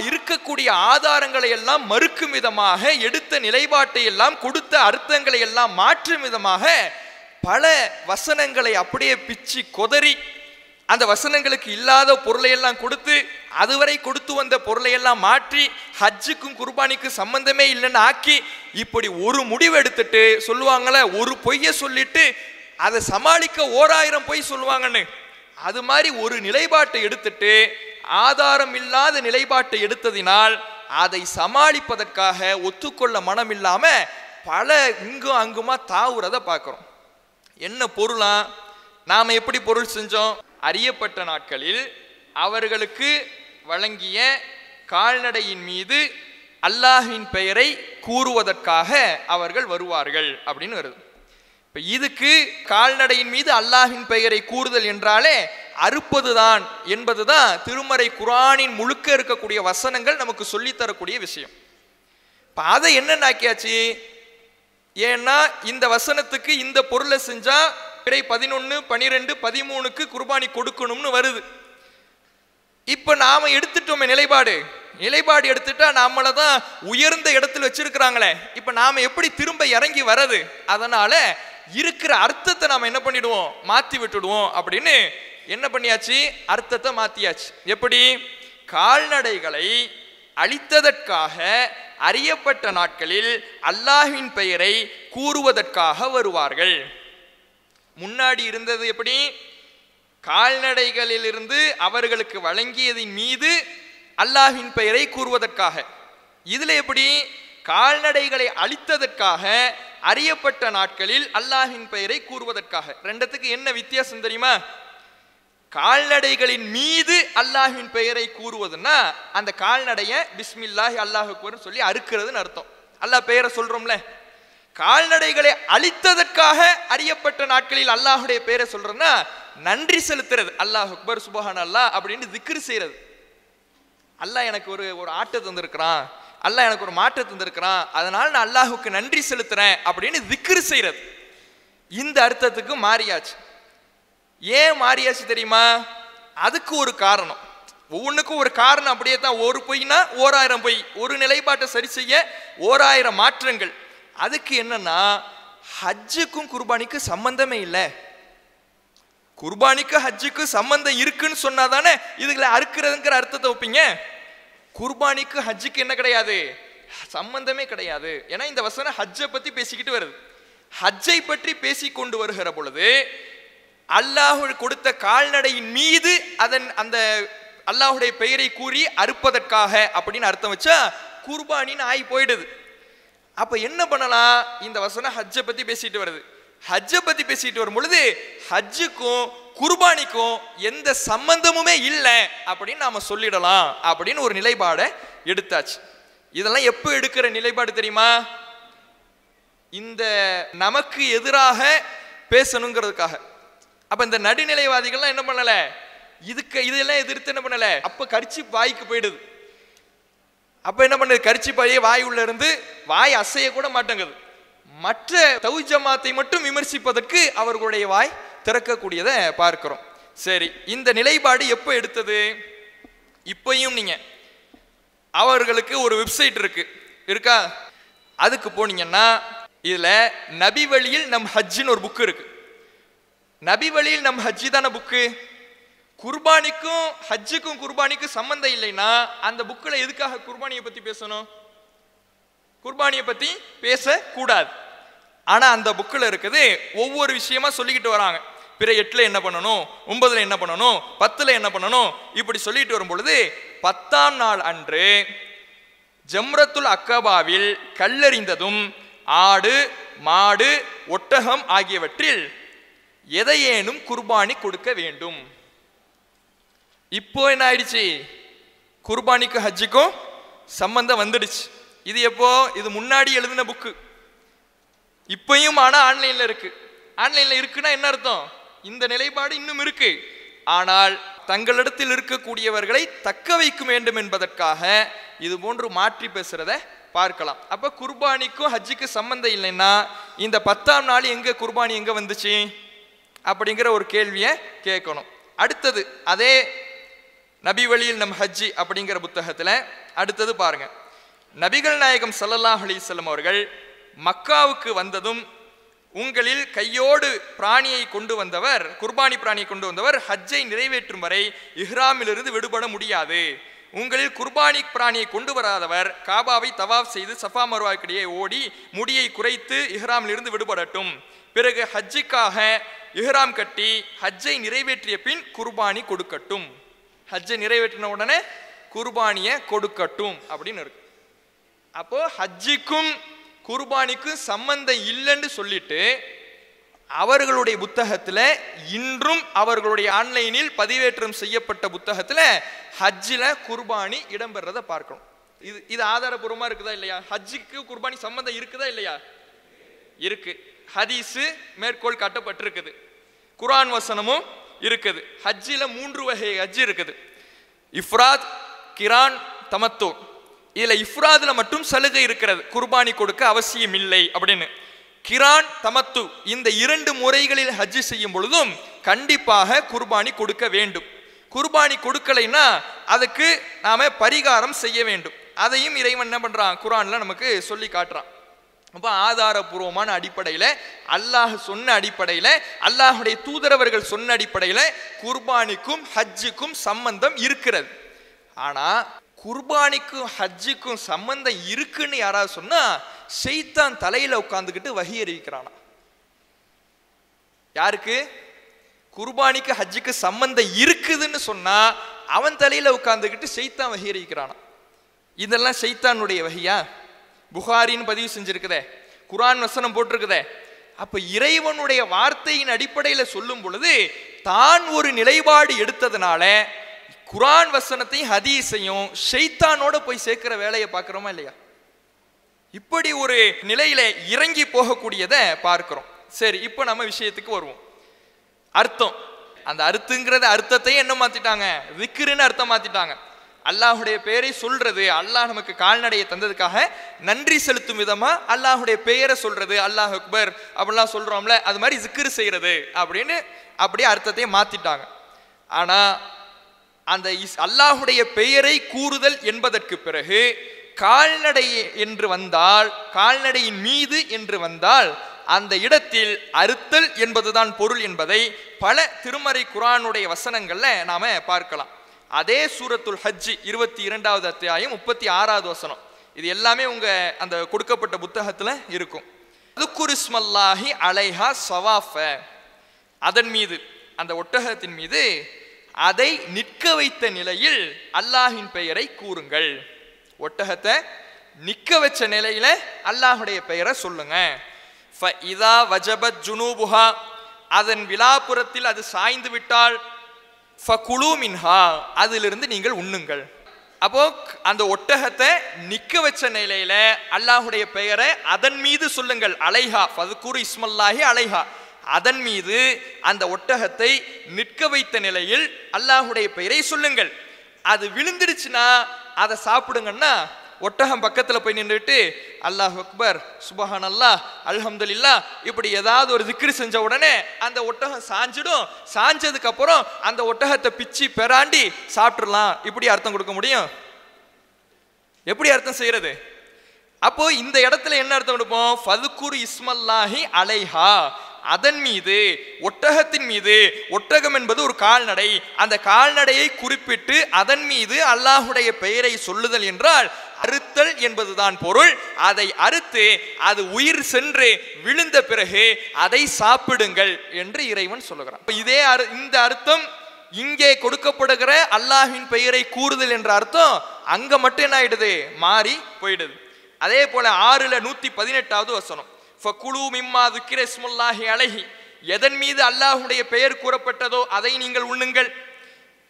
இருக்கக்கூடிய ஆதாரங்களை எல்லாம் மறுக்கும் விதமாக எடுத்த நிலைப்பாட்டை எல்லாம் கொடுத்த அர்த்தங்களை எல்லாம் மாற்றும் விதமாக பல வசனங்களை அப்படியே பிச்சு கொதறி அந்த வசனங்களுக்கு இல்லாத பொருளை எல்லாம் கொடுத்து அதுவரை கொடுத்து வந்த பொருளை எல்லாம் மாற்றி ஹஜ்ஜுக்கும் குர்பானிக்கும் சம்பந்தமே இல்லைன்னு ஆக்கி இப்படி ஒரு முடிவு எடுத்துட்டு சொல்லுவாங்கல்ல ஒரு பொய்யை சொல்லிட்டு அதை சமாளிக்க ஓராயிரம் போய் சொல்லுவாங்கன்னு. அது மாதிரி ஒரு நிலைப்பாட்டை எடுத்துட்டு ஆதாரம் இல்லாத நிலைப்பாட்டை எடுத்ததினால் அதை சமாளிப்பதற்காக ஒத்துக்கொள்ள மனம் இல்லாம பல இங்கும் அங்குமா தாவுறத பார்க்குறோம். என்ன பொருளா? நாம எப்படி பொருள் செஞ்சோம்? அறியப்பட்ட நாட்களில் அவர்களுக்கு வழங்கிய கால்நடையின் மீது அல்லாஹின் பெயரை கூறுவதற்காக அவர்கள் வருவார்கள் அப்படின்னு வருது. இப்போ இதுக்கு கால்நடையின் மீது அல்லாஹின் பெயரை கூறுதல் என்றாலே அறுப்பதுதான் என்பதுதான் திருமறை குரானின் முழுக்க இருக்கக்கூடிய வசனங்கள் நமக்கு சொல்லித் தரக்கூடிய விஷயம். இப்போ அதை என்ன ஆக்கியாச்சு ஏன்னா இந்த வசனத்துக்கு இந்த பொருளை செஞ்சா பிறை பதினொன்று பனிரெண்டு பதிமூணுக்கு குர்பானி கொடுக்கணும்னு வருது. இப்போ நாம் எடுத்துட்டோமே நிலைப்பாடு. நிலைப்பாடு எடுத்துட்டா நம்மளை தான் உயர்ந்த இடத்துல வச்சிருக்கிறாங்களே. இப்போ நாம் எப்படி திரும்ப இறங்கி வரது? அதனால இருக்கிற அர்த்தத்தை நாம் என்ன பண்ணிடுவோம்? மாற்றி விட்டுடுவோம். அப்படின்னு என்ன பண்ணியாச்சு? அர்த்தத்தை மாற்றியாச்சு எப்படி? கால்நடைகளை அழித்ததற்காக அறியப்பட்ட நாட்களில் அல்லாஹின் பெயரை கூறுவதற்காக வருவார்கள். முன்னாடி இருந்தது எப்படி? கால்நடைகளிலிருந்து அவர்களுக்கு வழங்கியதின் மீது அல்லாஹின் பெயரை கூறுவதற்காக. இதில் எப்படி? கால்நடைகளை அழித்ததற்காக அறியப்பட்ட நாட்களில் அல்லாஹின் பெயரை கூறுவதற்காக. ரெண்டத்துக்கு என்ன வித்தியாசம் தெரியுமா? கால்நடைகளின் மீது அல்லாஹின் பெயரை கூறுவதுன்னா அந்த கால்நடைய பிஸ்மில்லாஹி அல்லாஹுக்கு சொல்லி அறுக்கிறதுன்னு அர்த்தம். அல்லாஹ் பெயரை சொல்றோம்ல. கால்நடைகளை அழித்ததற்காக அறியப்பட்ட நாட்களில் அல்லாஹுடைய பெயரை சொல்றதுன்னா நன்றி செலுத்துறது. அல்லாஹ் அக்பர் சுபஹான் அல்லாஹ் அப்படின்னு திக்ரு செய்யறது அல்லாஹ் எனக்கு ஒரு ஒரு ஆட்டை தந்திருக்கிறான். அல்லாஹ் எனக்கு ஒரு மாற்றம் தந்திருக்கிறான் அதனால் நான் அல்லாஹுக்கு நன்றி செலுத்துறேன் அப்படின்னு திக்ரு செய்கிறது இந்த அர்த்தத்துக்கு மாறியாச்சு. ஏன் மாறியாச்சு தெரியுமா? அதுக்கு ஒரு காரணம். ஒவ்வொன்றுக்கும் ஒரு காரணம் அப்படியே தான் ஒரு பொய்னா ஓராயிரம் பொய். ஒரு நிலைப்பாட்டை சரி செய்ய ஓராயிரம் மாற்றங்கள். அதுக்கு என்னன்னா ஹஜ்ஜுக்கும் குர்பானிக்கும் சம்பந்தமே இல்லை. குர்பானிக்கு ஹஜ்ஜுக்கு சம்பந்தம் இருக்குன்னு சொன்னாதானே இதுகளை அறுக்கிறதுங்கிற அர்த்தத்தை வைப்பீங்க? குர்பானிக்கு ஹஜ்ஜுக்கு என்ன கிடையாது? சம்பந்தமே கிடையாது. ஏன்னா இந்த வசனம் ஹஜ்ஜை பற்றி பேசிக்கிட்டு வருது. ஹஜ்ஜை பற்றி பேசி கொண்டு வருகிற பொழுது அல்லாஹு கொடுத்த கால்நடையின் மீது அதன் அந்த அல்லாஹுடைய பெயரை கூறி அறுப்பதற்காக அப்படின்னு அர்த்தம் வச்சா குர்பானின்னு ஆகி போயிடுது. அப்போ என்ன பண்ணலாம்? இந்த வசனம் ஹஜ்ஜை பற்றி பேசிட்டு வருது. ஹஜ்ஜை பற்றி பேசிட்டு வரும் பொழுது ஹஜ்ஜுக்கும் குர்பானிக்கும் எந்த சம்பந்தமுமே இல்லை அப்படின்னு நாம் சொல்லிடலாம் அப்படின்னு ஒரு நிலைப்பாடை எடுத்தாச்சு. இதெல்லாம் எப்போ எடுக்கிற நிலைப்பாடு தெரியுமா? இந்த நமக்கு எதிராக பேசணுங்கிறதுக்காக. அப்போ இந்த நடுநிலைவாதிகள்லாம் என்ன பண்ணலை? இதுக்கு இதெல்லாம் எதிர்த்து என்ன பண்ணலை? அப்போ கரிச்சி வாய்க்கு போயிடுது. அப்போ என்ன பண்ணுது? கரிச்சி பாயே வாய் உள்ள இருந்து வாய் அசைய கூட மாட்டேங்குது. மற்ற தௌ ஜமாத்தை மட்டும் விமர்சிப்பதற்கு அவர்களுடைய வாய் திறக்கக்கூடியதை பார்க்கிறோம். சரி இந்த நிலைப்பாடு எப்போ எடுத்தது? இப்பையும் நீங்க. அவர்களுக்கு ஒரு வெப்சைட் இருக்கு. இருக்கா? அதுக்கு போனீங்கன்னா இதுல நபி வழியில் நம் ஹஜ்ஜின்னு ஒரு புக்கு இருக்கு. நபி வழியில் நம் ஹஜ்ஜி தானே புக்கு குர்பானிக்கும் ஹஜ்ஜுக்கும் குர்பானிக்கும் சம்பந்தம் இல்லைன்னா அந்த புக்கில் எதுக்காக குர்பானியை பற்றி பேசணும்? குர்பானியை பற்றி பேசக்கூடாது. ஆனால் அந்த புக்கில் இருக்குது ஒவ்வொரு விஷயமா சொல்லிக்கிட்டு வராங்க. பிற எட்டில் என்ன பண்ணணும்? ஒன்பதில் என்ன பண்ணணும்? பத்தில் என்ன பண்ணணும்? இப்படி சொல்லிட்டு வரும் பொழுது பத்தாம் நாள் அன்று ஜம்ரத்துல் அக்கபாவில் கல்லறிந்ததும் ஆடு மாடு ஒட்டகம் ஆகியவற்றில் எதையேனும் குர்பானி கொடுக்க வேண்டும். இப்போ என்ன ஆயிடுச்சு? குர்பானிக்கும் ஹஜ்ஜிக்கும் சம்பந்தம் வந்துடுச்சு. இது எப்போ? இது முன்னாடி எழுதின புக்கு. இப்பயும் ஆனால் ஆன்லைனில் இருக்கு. ஆன்லைனில் இருக்குன்னா என்ன அர்த்தம்? இந்த நிலைப்பாடு இன்னும் இருக்கு. ஆனால் தங்களிடத்தில் இருக்கக்கூடியவர்களை தக்க வைக்க வேண்டும் என்பதற்காக இது போன்று மாற்றி பேசுறத பார்க்கலாம். அப்ப குர்பானிக்கும் ஹஜ்ஜுக்கு சம்பந்தம் இல்லைன்னா இந்த பத்தாம் நாள் எங்க குர்பானி எங்க வந்துச்சு? அப்படிங்கிற ஒரு கேள்வியை கேட்கணும். அடுத்தது அதே நபி வழியில் நம் ஹஜ்ஜி அப்படிங்கிற புத்தகத்துல அடுத்தது பாருங்க. நபிகள் நாயகம் சல்லல்லாஹ் அலிசல்லம் அவர்கள் மக்காவுக்கு வந்ததும் உங்களில் கையோடு பிராணியை கொண்டு வந்தவர் குர்பானி பிராணியை கொண்டு வந்தவர் ஹஜ்ஜை நிறைவேற்றும் வரை இஹ்ராமிலிருந்து விடுபட முடியாது. உங்களில் குர்பானி பிராணியை கொண்டு வராதவர் காபாவை தவாப் செய்து சஃபா மருவாக்கிடையே ஓடி முடியை குறைத்து இஹ்ராமிலிருந்து விடுபடட்டும். பிறகு ஹஜ்ஜுக்காக இஹ்ராம் கட்டி ஹஜ்ஜை நிறைவேற்றிய பின் குர்பானி கொடுக்கட்டும். ஹஜ்ஜை நிறைவேற்றின உடனே குர்பானியை கொடுக்கட்டும் அப்படின்னு இருக்கு. அப்போ ஹஜ்ஜுக்கும் குர்பானிக்கும் சம்பந்தம் இல்லைன்னு சொல்லிட்டு அவர்களுடைய புத்தகத்தில் இன்றும் அவர்களுடைய ஆன்லைனில் பதிவேற்றம் செய்யப்பட்ட புத்தகத்தில் ஹஜ்ஜில் குர்பானி இடம்பெறதை பார்க்கணும். இது இது ஆதாரபூர்வமாக இருக்குதா இல்லையா? ஹஜ்ஜுக்கு குர்பானி சம்மந்தம் இருக்குதா இல்லையா? இருக்கு. ஹதீஸு மேற்கோள் காட்டப்பட்டிருக்குது. குரான் வசனமும் இருக்குது. ஹஜ்ஜில் மூன்று வகை ஹஜ் இருக்குது. இஃப்ராத் கிரான் தமத்தோ இதில் இஃப்ராதில் மட்டும் சலுகை இருக்கிறது. குர்பானி கொடுக்க அவசியம் இல்லை அப்படின்னு. கிரான் தமத்து இந்த இரண்டு முறைகளில் ஹஜ் செய்யும் பொழுதும் கண்டிப்பாக குர்பானி கொடுக்க வேண்டும். குர்பானி கொடுக்கலைன்னா அதுக்கு நாம் பரிகாரம் செய்ய வேண்டும். அதையும் இறைவன் என்ன பண்ணுறான் குரானில் நமக்கு சொல்லி காட்டுறான். ரொம்ப ஆதாரபூர்வமான அடிப்படையில் அல்லாஹ் சொன்ன அடிப்படையில் அல்லாஹுடைய தூதரவர்கள் சொன்ன அடிப்படையில் குர்பானிக்கும் ஹஜ்ஜுக்கும் சம்பந்தம் இருக்கிறது. ஆனால் குர்பானிக்கும் ஹஜ்ஜுக்கும் சம்பந்தம் இருக்குன்னு யாராவது சொன்னா செய்தான் தலையில உட்காந்துக்கிட்டு வகி அறிவிக்கிறானா யாருக்கு? குர்பானிக்கு ஹஜ்ஜுக்கு சம்பந்தம் இருக்குதுன்னு சொன்னா அவன் தலையில உட்காந்துக்கிட்டு செய்தான் வகி அறிவிக்கிறானா இதெல்லாம் செய்தானுடைய வகையா? புகாரின்னு பதிவு செஞ்சிருக்குதே. குரான் வசனம் போட்டிருக்குதே. அப்ப இறைவனுடைய வார்த்தையின் அடிப்படையில் சொல்லும் பொழுது தான் ஒரு நிலைப்பாடு எடுத்ததுனால குரான் வசனத்தையும் ஹதீஸையும் ஷெய்தானோட போய் சேர்க்கிற வேலையை பார்க்குறோமா இல்லையா? இப்படி ஒரு நிலையில இறங்கி போகக்கூடியதை பார்க்கிறோம். சரி இப்போ நம்ம விஷயத்துக்கு வருவோம். அர்த்தம். அந்த அர்த்தங்கிறத அர்த்தத்தையும் என்ன மாத்திட்டாங்க? விக்கிருன்னு அர்த்தம் மாத்திட்டாங்க. அல்லாஹுடைய பெயரை சொல்றது அல்லாஹ் நமக்கு கால்நடையை தந்ததுக்காக நன்றி செலுத்தும் விதமா அல்லாஹுடைய பெயரை சொல்றது அல்லாஹ் அக்பர் அப்படிலாம் சொல்றோம்ல அது மாதிரி ஜிக்ர் செய்யறது அப்படின்னு அப்படியே அர்த்தத்தையே மாத்திட்டாங்க. ஆனா அந்த இஸ்- அல்லாஹுடைய பெயரை கூறுதல் என்பதற்கு பிறகு கால்நடை என்று வந்தால் கால்நடையின் மீது என்று வந்தால் அந்த இடத்தில் அறுத்தல் என்பதுதான் பொருள் என்பதை பல திருமறை குரானுடைய வசனங்கள்ல நாம பார்க்கலாம். அதே சூரத்துல் ஹஜ் இருபத்தி இரண்டாவது அத்தியாயம் முப்பத்தி ஆறாவது வசனம். இது எல்லாமே உங்க அந்த கொடுக்கப்பட்ட புத்தகத்துல இருக்கும். அதுக்குரிஸ்மல்லாஹி அலைஹா சவாஃப. அதன் மீது அந்த ஒட்டகத்தின் மீது அதை நிற்க வைத்த நிலையில் அல்லாஹின் பெயரை கூறுங்கள். ஒட்டகத்தை நிற்க வச்ச நிலையில அல்லாஹுடைய பெயரை சொல்லுங்க. இதா வஜபத் ஜுனூபுஹா அதன் விழாப்புறத்தில் அது சாய்ந்து விட்டால் ஃபகுலு மின்ஹா அதிலிருந்து நீங்கள் உண்ணுங்கள். அப்போ அந்த ஒட்டகத்தை நிக்க வச்ச நிலையில அல்லாஹுடைய பெயரை அதன் மீது சொல்லுங்கள். அலைஹா ஃபதுக்குரு இஸ்மல்லாஹி அலைஹா. அதன் மீது அந்த ஒட்டகத்தை நிற்க வைத்த நிலையில் அல்லாஹுடைய பெயரை சொல்லுங்கள். அது விழுந்துடுச்சுன்னா அதை சாப்பிடுங்கன்னா ஒட்டகம் பக்கத்தில் போய் நின்றுட்டு அல்லாஹ் அக்பர் சுபஹான் அல்லாஹ் அல்ஹம்துல்லா இப்படி ஏதாவது ஒரு திக்ரு செஞ்ச உடனே அந்த ஒட்டகம் சாஞ்சிடும். சாஞ்சதுக்கப்புறம் அந்த ஒட்டகத்தை பிச்சு பெறாண்டி சாப்பிட்றலாம் இப்படி அர்த்தம் கொடுக்க முடியும்? எப்படி அர்த்தம் செய்கிறது அப்போ இந்த இடத்துல என்ன அர்த்தம் கொடுப்போம்? ஃபதுக்குரு இஸ்மல்லாஹி அலைஹா. அதன் மீது ஒட்டகத்தின் மீது ஒட்டகம் என்பது ஒரு கால்நடை. அந்த கால்நடையை குறிப்பிட்டு அதன் மீது அல்லாஹுடைய பெயரை சொல்லுதல் என்றால் அறுத்தல் என்பதுதான் பொருள். அதை அறுத்து அது உயிர் சென்று விழுந்த பிறகு அதை சாப்பிடுங்கள் என்று இறைவன் சொல்லுகிறான். இதே அரு இந்த அர்த்தம் இங்கே கொடுக்கப்படுகிற அல்லாஹின் பெயரை கூறுதல் என்ற அர்த்தம் அங்க மட்டும் என்ன ஆயிடுது மாறி போயிடுது. அதே போல ஆறுல நூத்தி பதினெட்டாவது வசனம். ஃபக்குலு மிம்மா துக்கிரஸ்முல்லாஹி அழகி எதன் மீது அல்லாஹுடைய பெயர் கூறப்பட்டதோ அதை நீங்கள் உண்ணுங்கள்.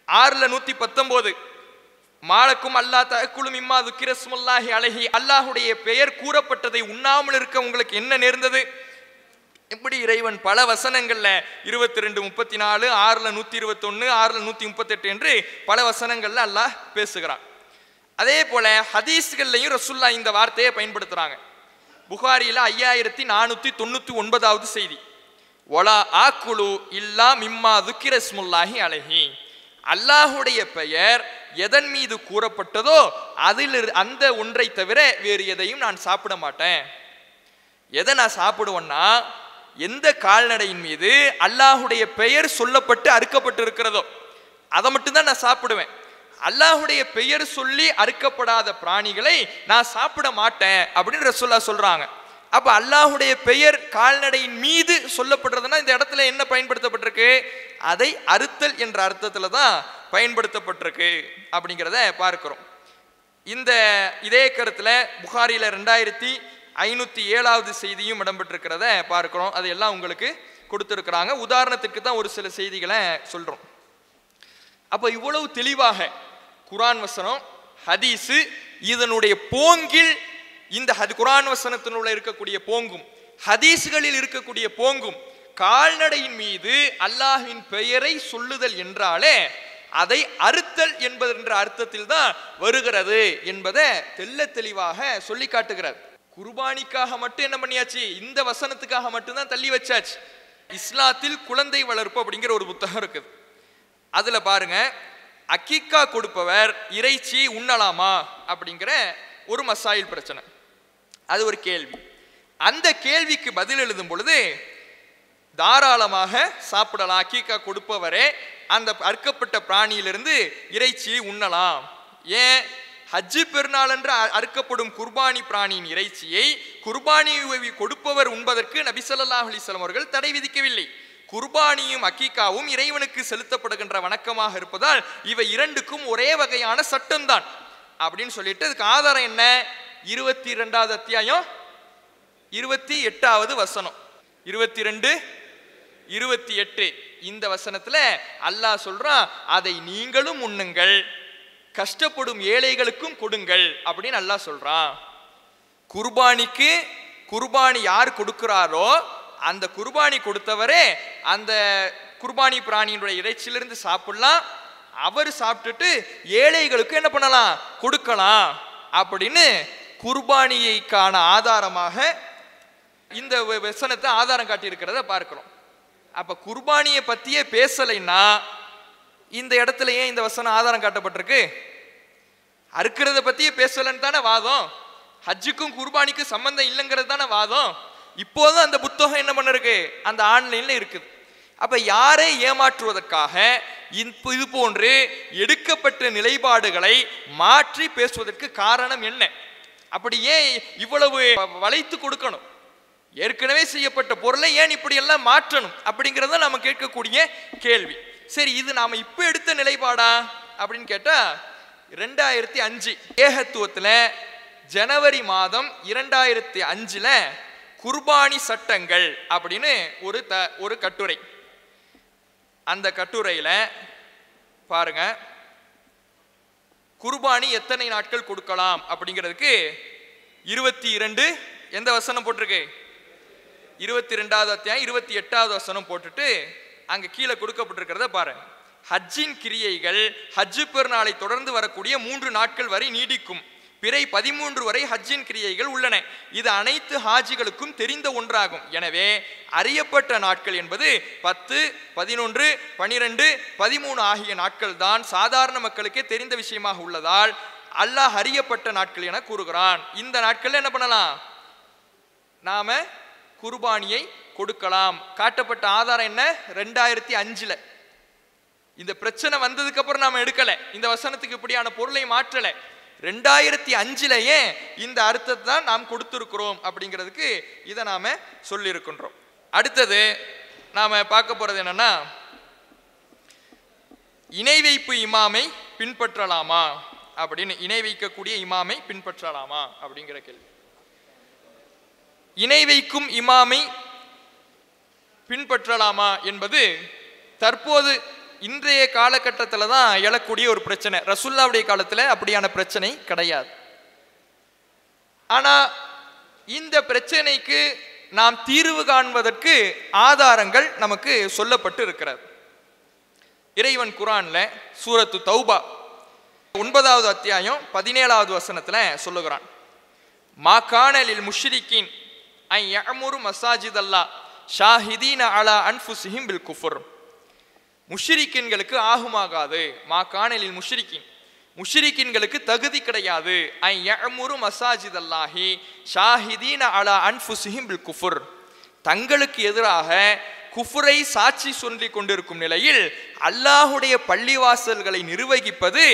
ஆறில் நூற்றி பத்தொம்போது மாலக்கும் அல்லாஹ் தகுலும் மிம்மா துக்கிரஸ்முல்லாஹி அழகி அல்லாஹுடைய பெயர் கூறப்பட்டதை உண்ணாமல் இருக்க உங்களுக்கு என்ன நேர்ந்தது? இப்படி இறைவன் பல வசனங்களில் இருபத்தி ரெண்டு முப்பத்தி நாலு ஆறில் நூற்றி இருபத்தொன்னு ஆறுல நூற்றி முப்பத்தெட்டு என்று பல வசனங்களில் அல்லாஹ் பேசுகிறான். அதே போல ஹதீஸ்கள்லையும் ரசுல்லா இந்த வார்த்தையை பயன்படுத்துகிறாங்க புகாரியில் ஐயாயிரத்தி நானூற்றி தொண்ணூற்றி ஒன்பதாவது செய்தி. ஒலா ஆக்குலு இல்லா மிம்மா துக்கிரஸ்முல்லாஹி அழகி அல்லாஹுடைய பெயர் எதன் மீது கூறப்பட்டதோ அதில் இரு- அந்த ஒன்றை தவிர வேறு எதையும் நான் சாப்பிட மாட்டேன். எதை நான் சாப்பிடுவேன்னா எந்த கால்நடையின் மீது அல்லாஹுடைய பெயர் சொல்லப்பட்டு அறுக்கப்பட்டு இருக்கிறதோ அதை மட்டும்தான் நான் சாப்பிடுவேன். அல்லாஹுடைய பெயர் சொல்லி அறுக்கப்படாத பிராணிகளை நான் சாப்பிட மாட்டேன் அப்படின்னு ரசூல்லா சொல்றாங்க. அப்ப அல்லாஹுடைய பெயர் கால்நடையின் மீது சொல்லப்படுறதுன்னா இந்த இடத்துல என்ன பயன்படுத்தப்பட்டிருக்கு? அதை அறுத்தல் என்ற அர்த்தத்துல தான் பயன்படுத்தப்பட்டிருக்கு அப்படிங்கிறத பார்க்கிறோம். இந்த இதே கருத்துல புகாரியில ரெண்டாயிரத்தி ஐநூத்தி ஏழாவது செய்தியும் இடம்பெற்றிருக்கிறத பார்க்கிறோம். அது எல்லாம் உங்களுக்கு கொடுத்துருக்குறாங்க. உதாரணத்துக்கு தான் ஒரு சில செய்திகளை சொல்றோம். அப்ப இவ்வளவு தெளிவாக குரான் வசனம் ஹதீஸு இதனுடைய போங்கில் இந்த ஹதி குரான் வசனத்தினுள்ள இருக்கக்கூடிய போங்கும் ஹதீஸ்களில் இருக்கக்கூடிய போங்கும் கால்நடையின் மீது அல்லாஹின் பெயரை சொல்லுதல் என்றாலே அதை அறுத்தல் என்பது என்ற அர்த்தத்தில் தான் வருகிறது என்பதை தெள்ள தெளிவாக சொல்லி காட்டுகிறார். குர்பானிக்காக மட்டும் என்ன பண்ணியாச்சு? இந்த வசனத்துக்காக மட்டும்தான் தள்ளி வச்சாச்சு. இஸ்லாத்தில் குழந்தை வளர்ப்பு அப்படிங்கிற ஒரு புத்தகம் இருக்குது. அதில் பாருங்கள் அக்கிக்கா கொடுப்பவர் இறைச்சி உண்ணலாமா அப்படிங்கிற ஒரு மசாயில் பிரச்சனை. அது ஒரு கேள்வி. அந்த கேள்விக்கு பதில் எழுதும் பொழுது தாராளமாக சாப்பிடலாம். அக்கீக்கா கொடுப்பவரே அந்த அறுக்கப்பட்ட பிராணியிலிருந்து இறைச்சியை உண்ணலாம். ஏன்? ஹஜ்ஜு பெருநாள் என்று அ- அறுக்கப்படும் குர்பானி பிராணியின் இறைச்சியை குர்பானி கொடுப்பவர் உண்பதற்கு நபிசல்லா ஸல்லல்லாஹு அவர்கள் தடை விதிக்கவில்லை. குர்பானியும் அக்கீக்காவும் இறைவனுக்கு செலுத்தப்படுகின்ற வணக்கமாக இருப்பதால் இவை இரண்டுக்கும் ஒரே வகையான சட்டம்தான். அப்படின்னு சொல்லிட்டு அதுக்கு ஆதாரம் என்ன? இருபத்தி ரெண்டாவது அத்தியாயம் இருபத்தி எட்டாவது வசனம். இருபத்தி ரெண்டு இருபத்தி எட்டு. இந்த வசனத்துல அல்லாஹ் சொல்றான் அதை நீங்களும் உண்ணுங்கள் கஷ்டப்படும் ஏழைகளுக்கும் கொடுங்கள் அப்படின்னு அல்லாஹ் சொல்றான். குர்பானிக்கு குர்பானி யார் கொடுக்கிறாரோ அந்த குர்பானி கொடுத்தவரே அந்த குர்பானி பிராணியினுடைய இறைச்சியிலிருந்து சாப்பிடலாம். அவர் சாப்பிட்டுட்டு ஏழைகளுக்கு என்ன பண்ணலாம்? கொடுக்கலாம். அப்படின்னு குர்பானியைக்கான ஆதாரமாக இந்த வ- வசனத்தை ஆதாரம் காட்டியிருக்கிறத பார்க்கிறோம். அப்போ குர்பானியை பற்றியே பேசலைன்னா இந்த இடத்துல ஏன் இந்த வசனம் ஆதாரம் காட்டப்பட்டிருக்கு? அறுக்கிறத பற்றியே பேசலைன்னு தானே வாதம். ஹஜ்ஜுக்கும் குர்பானிக்கும் சம்மந்தம் இல்லைங்கிறது தானே வாதம். இப்போதும் அந்த புத்தகம் என்ன பண்ணிருக்கு? அந்த ஆன்லைன்ல இருக்குது. அப்ப யாரை ஏமாற்றுவதற்காக இது போன்று எடுக்கப்பட்ட நிலைப்பாடுகளை மாற்றி பேசுவதற்கு காரணம் என்ன? அப்படி ஏன் இவ்வளவு வளைத்து கொடுக்கணும்? ஏற்கனவே செய்யப்பட்ட பொருளை ஏன் இப்படி எல்லாம் மாற்றணும்? அப்படிங்கிறத நம்ம கேட்கக்கூடிய கேள்வி. சரி இது நாம இப்போ எடுத்த நிலைப்பாடா? அப்படின்னு கேட்டா ரெண்டாயிரத்தி அஞ்சு ஏகத்துவத்தில் ஜனவரி மாதம் இரண்டாயிரத்தி அஞ்சில் குர்பானி சட்டங்கள் அப்படின்னு ஒரு த ஒரு கட்டுரை. அந்த கட்டுரையில் பாருங்க. குர்பானி எத்தனை நாட்கள் கொடுக்கலாம் அப்படிங்கிறதுக்கு இருபத்தி இரண்டு எந்த வசனம் போட்டிருக்கு? இருபத்தி ரெண்டாவது அத்தியாயம் இருபத்தி எட்டாவது வசனம் போட்டுட்டு அங்கே கீழே கொடுக்கப்பட்டிருக்கிறத பாருங்க ஹஜ்ஜின் கிரியைகள் ஹஜ்ஜு பெருநாளை தொடர்ந்து வரக்கூடிய மூன்று நாட்கள் வரை நீடிக்கும். பிறை பதிமூன்று வரை ஹஜ்ஜின் கிரியைகள் உள்ளன. இது அனைத்து ஹாஜிகளுக்கும் தெரிந்த ஒன்றாகும். எனவே அறியப்பட்ட நாட்கள் என்பது பத்து பதினொன்று பனிரெண்டு பதிமூணு ஆகிய நாட்கள் தான் சாதாரண மக்களுக்கே தெரிந்த விஷயமாக உள்ளதால் அல்லாஹ் அறியப்பட்ட நாட்கள் என கூறுகிறான். இந்த நாட்களில் என்ன பண்ணலாம்? நாம குர்பானியை கொடுக்கலாம். காட்டப்பட்ட ஆதாரம் என்ன? ரெண்டாயிரத்தி அஞ்சுல. இந்த பிரச்சனை வந்ததுக்கு அப்புறம் நாம எடுக்கல. இந்த வசனத்துக்கு இப்படியான பொருளை மாற்றலை. ரெண்டாயிரத்தி அஞ்சுலயே இந்த அர்த்தத்தை தான் நாம் கொடுத்துருக்குறோம் அப்படிங்கிறதுக்கு இதை நாம சொல்லியிருக்கின்றோம். அடுத்தது நாம பார்க்க போறது என்னன்னா இணை வைப்பு இமாமை பின்பற்றலாமா? அப்படின்னு இணை வைக்கக்கூடிய இமாமை பின்பற்றலாமா? அப்படிங்கிற கேள்வி. இணை வைக்கும் இமாமை பின்பற்றலாமா என்பது தற்போது இன்றைய காலகட்டத்தில் தான் எழக்கூடிய ஒரு பிரச்சனை. ரசுல்லாவுடைய காலத்தில் அப்படியான பிரச்சனை கிடையாது. ஆனால் இந்த பிரச்சனைக்கு நாம் தீர்வு காண்பதற்கு ஆதாரங்கள் நமக்கு சொல்லப்பட்டு இருக்கிறது. இறைவன் குரான்ல சூரத்து தௌபா ஒன்பதாவது அத்தியாயம் பதினேழாவது வசனத்தில் சொல்லுகிறான். மா காணலில் முஷ்ரிக்கின் ஐ யமுரு மசாஜித் அல்லா ஷாஹிதீன் அலா அன்ஃபுசிஹிம் பில் குஃபுர். முஷ்ரிக்கின்களுக்கு ஆகுமாகாது. மா காணலில் முஷ்ரிக்கின். முஷ்ரிக்கின்களுக்கு தகுதி கிடையாது. ஐ யமுரு மசாஜித் அல்லாஹி ஷாஹிதீன அலா அன்ஃபுசிஹிம் பில் குஃபுர். தங்களுக்கு எதிராக குஃபுரை சாட்சி சொல்லி கொண்டிருக்கும் நிலையில் அல்லாஹுடைய பள்ளிவாசல்களை நிர்வகிப்பது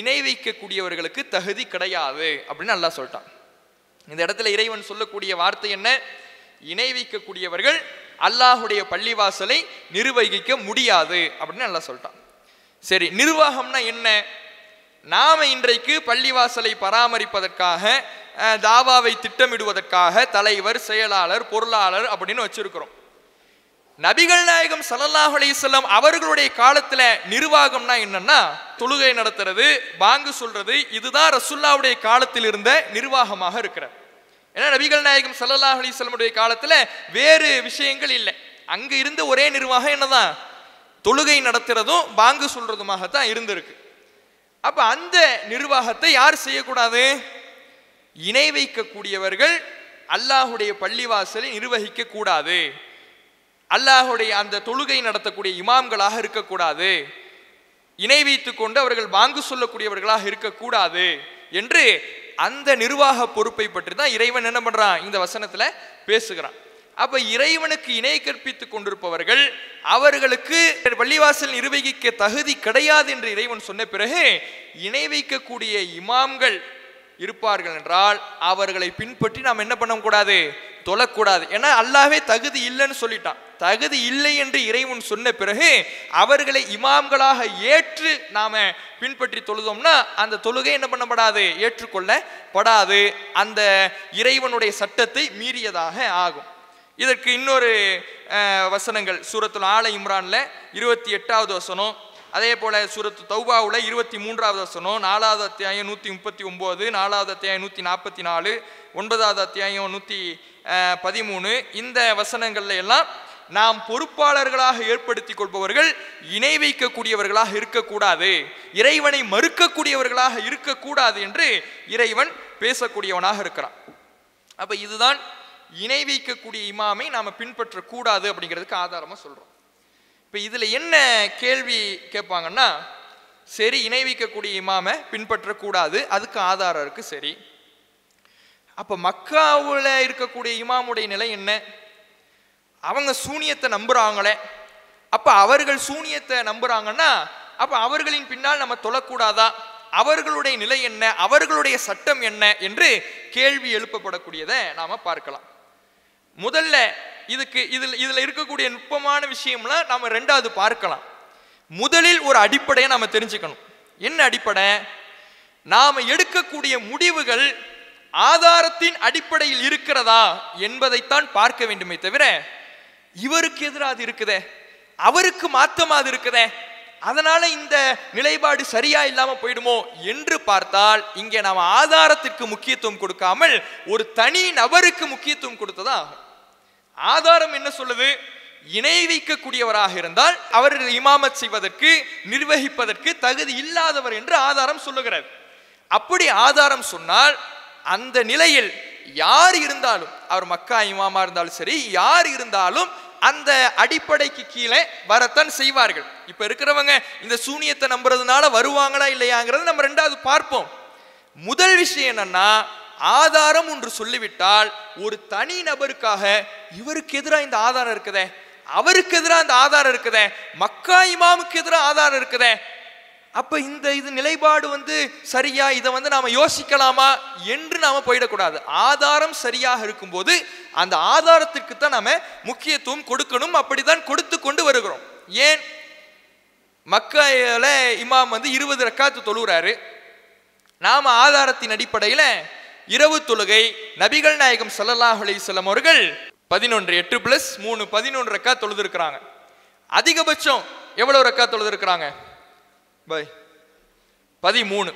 இணை வைக்கக்கூடியவர்களுக்கு தகுதி கிடையாது அப்படின்னு அல்லாஹ் சொல்லிட்டான். இந்த இடத்துல இறைவன் சொல்லக்கூடிய வார்த்தை என்ன? இணை வைக்கக்கூடியவர்கள் அல்லாஹுடைய பள்ளிவாசலை நிர்வகிக்க முடியாது அப்படின்னு நல்லா சொல்லிட்டான். சரி நிர்வாகம்னா என்ன? நாம இன்றைக்கு பள்ளிவாசலை பராமரிப்பதற்காக தாவாவை திட்டமிடுவதற்காக தலைவர் செயலாளர் பொருளாளர் அப்படின்னு வச்சிருக்கிறோம். நபிகள் நாயகம் ஸல்லல்லாஹு அலைஹி அவர்களுடைய காலத்துல நிர்வாகம்னா என்னன்னா தொழுகை நடத்துறது பாங்கு சொல்றது இதுதான் ரசுல்லாவுடைய காலத்தில் இருந்த நிர்வாகமாக இருக்கிறது. ஏன்னா நபிகள் நாயகம் ஸல்லல்லாஹு அலைஹி காலத்தில் வேறு விஷயங்கள் இல்லை. அங்கே இருந்த ஒரே நிர்வாகம் என்னதான்? தொழுகை நடத்துறதும் பாங்கு சொல்றதுமாகத்தான் இருந்திருக்கு. அப்போ அந்த நிர்வாகத்தை யார் செய்யக்கூடாது? இணை வைக்கக்கூடியவர்கள் அல்லாஹுடைய பள்ளிவாசலை நிர்வகிக்க கூடாது அல்லாஹுடைய அந்த தொழுகை நடத்தக்கூடிய இமாம்களாக இருக்கக்கூடாது. இணை வைத்துக்கொண்டு அவர்கள் வாங்கு சொல்லக்கூடியவர்களாக இருக்கக்கூடாது என்று அந்த நிர்வாக பொறுப்பை பற்றி தான் இறைவன் என்ன பண்ணுறான் இந்த வசனத்தில் பேசுகிறான். அப்போ இறைவனுக்கு இணை கற்பித்துக் கொண்டிருப்பவர்கள் அவர்களுக்கு பள்ளிவாசல் நிர்வகிக்க தகுதி கிடையாது என்று இறைவன் சொன்ன பிறகு இணை வைக்கக்கூடிய இமாம்கள் இருப்பார்கள் என்றால் அவர்களை பின்பற்றி நாம் என்ன பண்ணக்கூடாது தொழக்கூடாது. ஏன்னா அல்லாவே தகுதி இல்லைன்னு சொல்லிட்டான். தகுதி இல்லை என்று இறைவன் சொன்ன பிறகு அவர்களை இமாம்களாக ஏற்று நாம பின்பற்றி தொழுதோம்னா அந்த தொழுகை என்ன பண்ணப்படாது? ஏற்றுக்கொள்ளப்படாது. அந்த இறைவனுடைய சட்டத்தை மீறியதாக ஆகும். இதற்கு இன்னொரு வசனங்கள். சூரத்துல் ஆல இம்ரான்ல இருபத்தி எட்டாவது வசனம். அதே போல சுரத்து தௌபாவில் இருபத்தி மூன்றாவது வசனம் நாலாவது அத்தியாயம் நூற்றி முப்பத்தி ஒம்பது நாலாவது அத்தியாயம் நூற்றி நாற்பத்தி நாலு ஒன்பதாவது அத்தியாயம் நூற்றி பதிமூணு. இந்த வசனங்கள்ல எல்லாம் நாம் பொறுப்பாளர்களாக ஏற்படுத்திக் கொள்பவர்கள் இணை வைக்கக்கூடியவர்களாக இருக்கக்கூடாது இறைவனை மறுக்கக்கூடியவர்களாக இருக்கக்கூடாது என்று இறைவன் பேசக்கூடியவனாக இருக்கிறான். அப்போ இதுதான் இணை வைக்கக்கூடிய இமாமை நாம் பின்பற்றக்கூடாது அப்படிங்கிறதுக்கு ஆதாரமாக சொல்கிறோம் இப்போ இதில் என்ன கேள்வி கேட்பாங்கன்னா சரி இணைவிக்கக்கூடிய இமாமை பின்பற்றக்கூடாது அதுக்கு ஆதாரம் இருக்கு சரி. அப்போ மக்காவில் இருக்கக்கூடிய இமாமுடைய நிலை என்ன? அவங்க சூனியத்தை நம்புகிறாங்களே அப்போ அவர்கள் சூனியத்தை நம்புகிறாங்கன்னா அப்போ அவர்களின் பின்னால் நம்ம தொழக்கூடாதா? அவர்களுடைய நிலை என்ன? அவர்களுடைய சட்டம் என்ன? என்று கேள்வி எழுப்பப்படக்கூடியதை நாம் பார்க்கலாம். முதல்ல இதுக்கு இதில் இதில் இருக்கக்கூடிய நுட்பமான விஷயம்லாம் நம்ம ரெண்டாவது பார்க்கலாம். முதலில் ஒரு அடிப்படையை நம்ம தெரிஞ்சுக்கணும். என்ன அடிப்படை? நாம் எடுக்கக்கூடிய முடிவுகள் ஆதாரத்தின் அடிப்படையில் இருக்கிறதா என்பதைத்தான் பார்க்க வேண்டுமே தவிர இவருக்கு எதிராக அது இருக்குதே அவருக்கு மாத்தமா அது இருக்குதே அதனால இந்த நிலைப்பாடு சரியா இல்லாம போயிடுமோ என்று பார்த்தால் இங்கே நாம் ஆதாரத்திற்கு முக்கியத்துவம் கொடுக்காமல் ஒரு தனி நபருக்கு முக்கியத்துவம் கொடுத்ததா? ஆகும் ஆதாரம் என்ன சொல்லுது? இணை வைக்கக்கூடியவராக இருந்தால் அவர் இமாமத் செய்வதற்கு நிர்வகிப்பதற்கு தகுதி இல்லாதவர் என்று ஆதாரம் சொல்லுகிறார். அப்படி ஆதாரம் சொன்னால் அந்த நிலையில் யார் இருந்தாலும் அவர் மக்கா இமாமா இருந்தாலும் சரி யார் இருந்தாலும் அந்த அடிப்படைக்கு கீழே வரத்தான் செய்வார்கள். இப்ப இருக்கிறவங்க இந்த சூனியத்தை நம்புறதுனால வருவாங்களா இல்லையாங்கிறது நம்ம ரெண்டாவது பார்ப்போம். முதல் விஷயம் என்னன்னா ஆதாரம் ஒன்று சொல்லிவிட்டால் ஒரு தனி நபருக்காக இவருக்கு எதிராக இந்த ஆதாரம் இருக்குதே? அவருக்கு எதிராக இந்த ஆதாரம் இருக்குதே? மக்கா இமாமுக்கு எதிராக ஆதாரம் இருக்குதே? அப்போ இந்த இது நிலைப்பாடு வந்து சரியா? இதை வந்து நாம் யோசிக்கலாமா? என்று நாம் போயிடக்கூடாது. ஆதாரம் சரியாக இருக்கும்போது அந்த ஆதாரத்திற்கு தான் நாம் முக்கியத்துவம் கொடுக்கணும். அப்படி தான் கொடுத்து கொண்டு வருகிறோம். ஏன்? மக்கையில இமாம் வந்து இருபது ரக்காத்து தொழுகிறாரு. நாம் ஆதாரத்தின் அடிப்படையில் இரவு தொழுகை நபிகள் நாயகம் சல்லல்லாஹ் அலிசல்லம் அவர்கள் பதினொன்று எட்டு பிளஸ் மூணு பதினொன்று ரக்கா தொழுதுருக்கிறாங்க. அதிகபட்சம் எவ்வளோ ரக்கா தொழுதுருக்குறாங்க? பை பதிமூணு.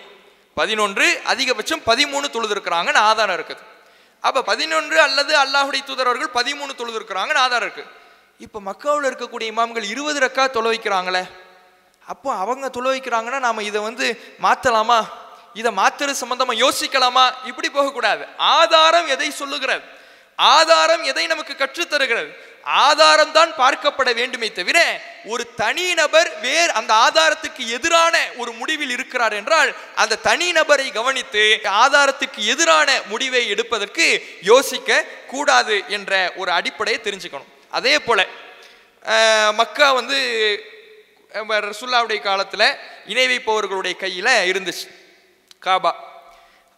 பதினொன்று அதிகபட்சம் பதிமூணு தொழுதுருக்குறாங்கன்னு ஆதாரம் இருக்குது. அப்போ பதினொன்று அல்லது அல்லாஹுடைய தூதர் அவர்கள் பதிமூணு தொழுதுருக்குறாங்கன்னு ஆதாரம் இருக்குது இப்போ மக்காவில் இருக்கக்கூடிய இமாம்கள் இருபது ரக்கா தொலை வைக்கிறாங்களே அப்போ அவங்க தொலை வைக்கிறாங்கன்னா நாம் இதை வந்து மாற்றலாமா இதை மாத்திர சம்பந்தமா யோசிக்கலாமா? இப்படி போகக்கூடாது. ஆதாரம் எதை சொல்லுகிறது? ஆதாரம் எதை நமக்கு கற்றுத் தருகிறது ஆதாரம் தான் பார்க்கப்பட வேண்டுமே தவிர ஒரு தனி நபர் வேறு அந்த ஆதாரத்துக்கு எதிரான ஒரு முடிவில் இருக்கிறார் என்றால் அந்த தனி நபரை கவனித்து ஆதாரத்துக்கு எதிரான முடிவை எடுப்பதற்கு யோசிக்க கூடாது என்ற ஒரு அடிப்படையை தெரிஞ்சுக்கணும். அதே போல மக்கா வந்து ரசுல்லாவுடைய காலத்தில் இணை வைப்பவர்களுடைய கையில் இருந்துச்சு. காபா.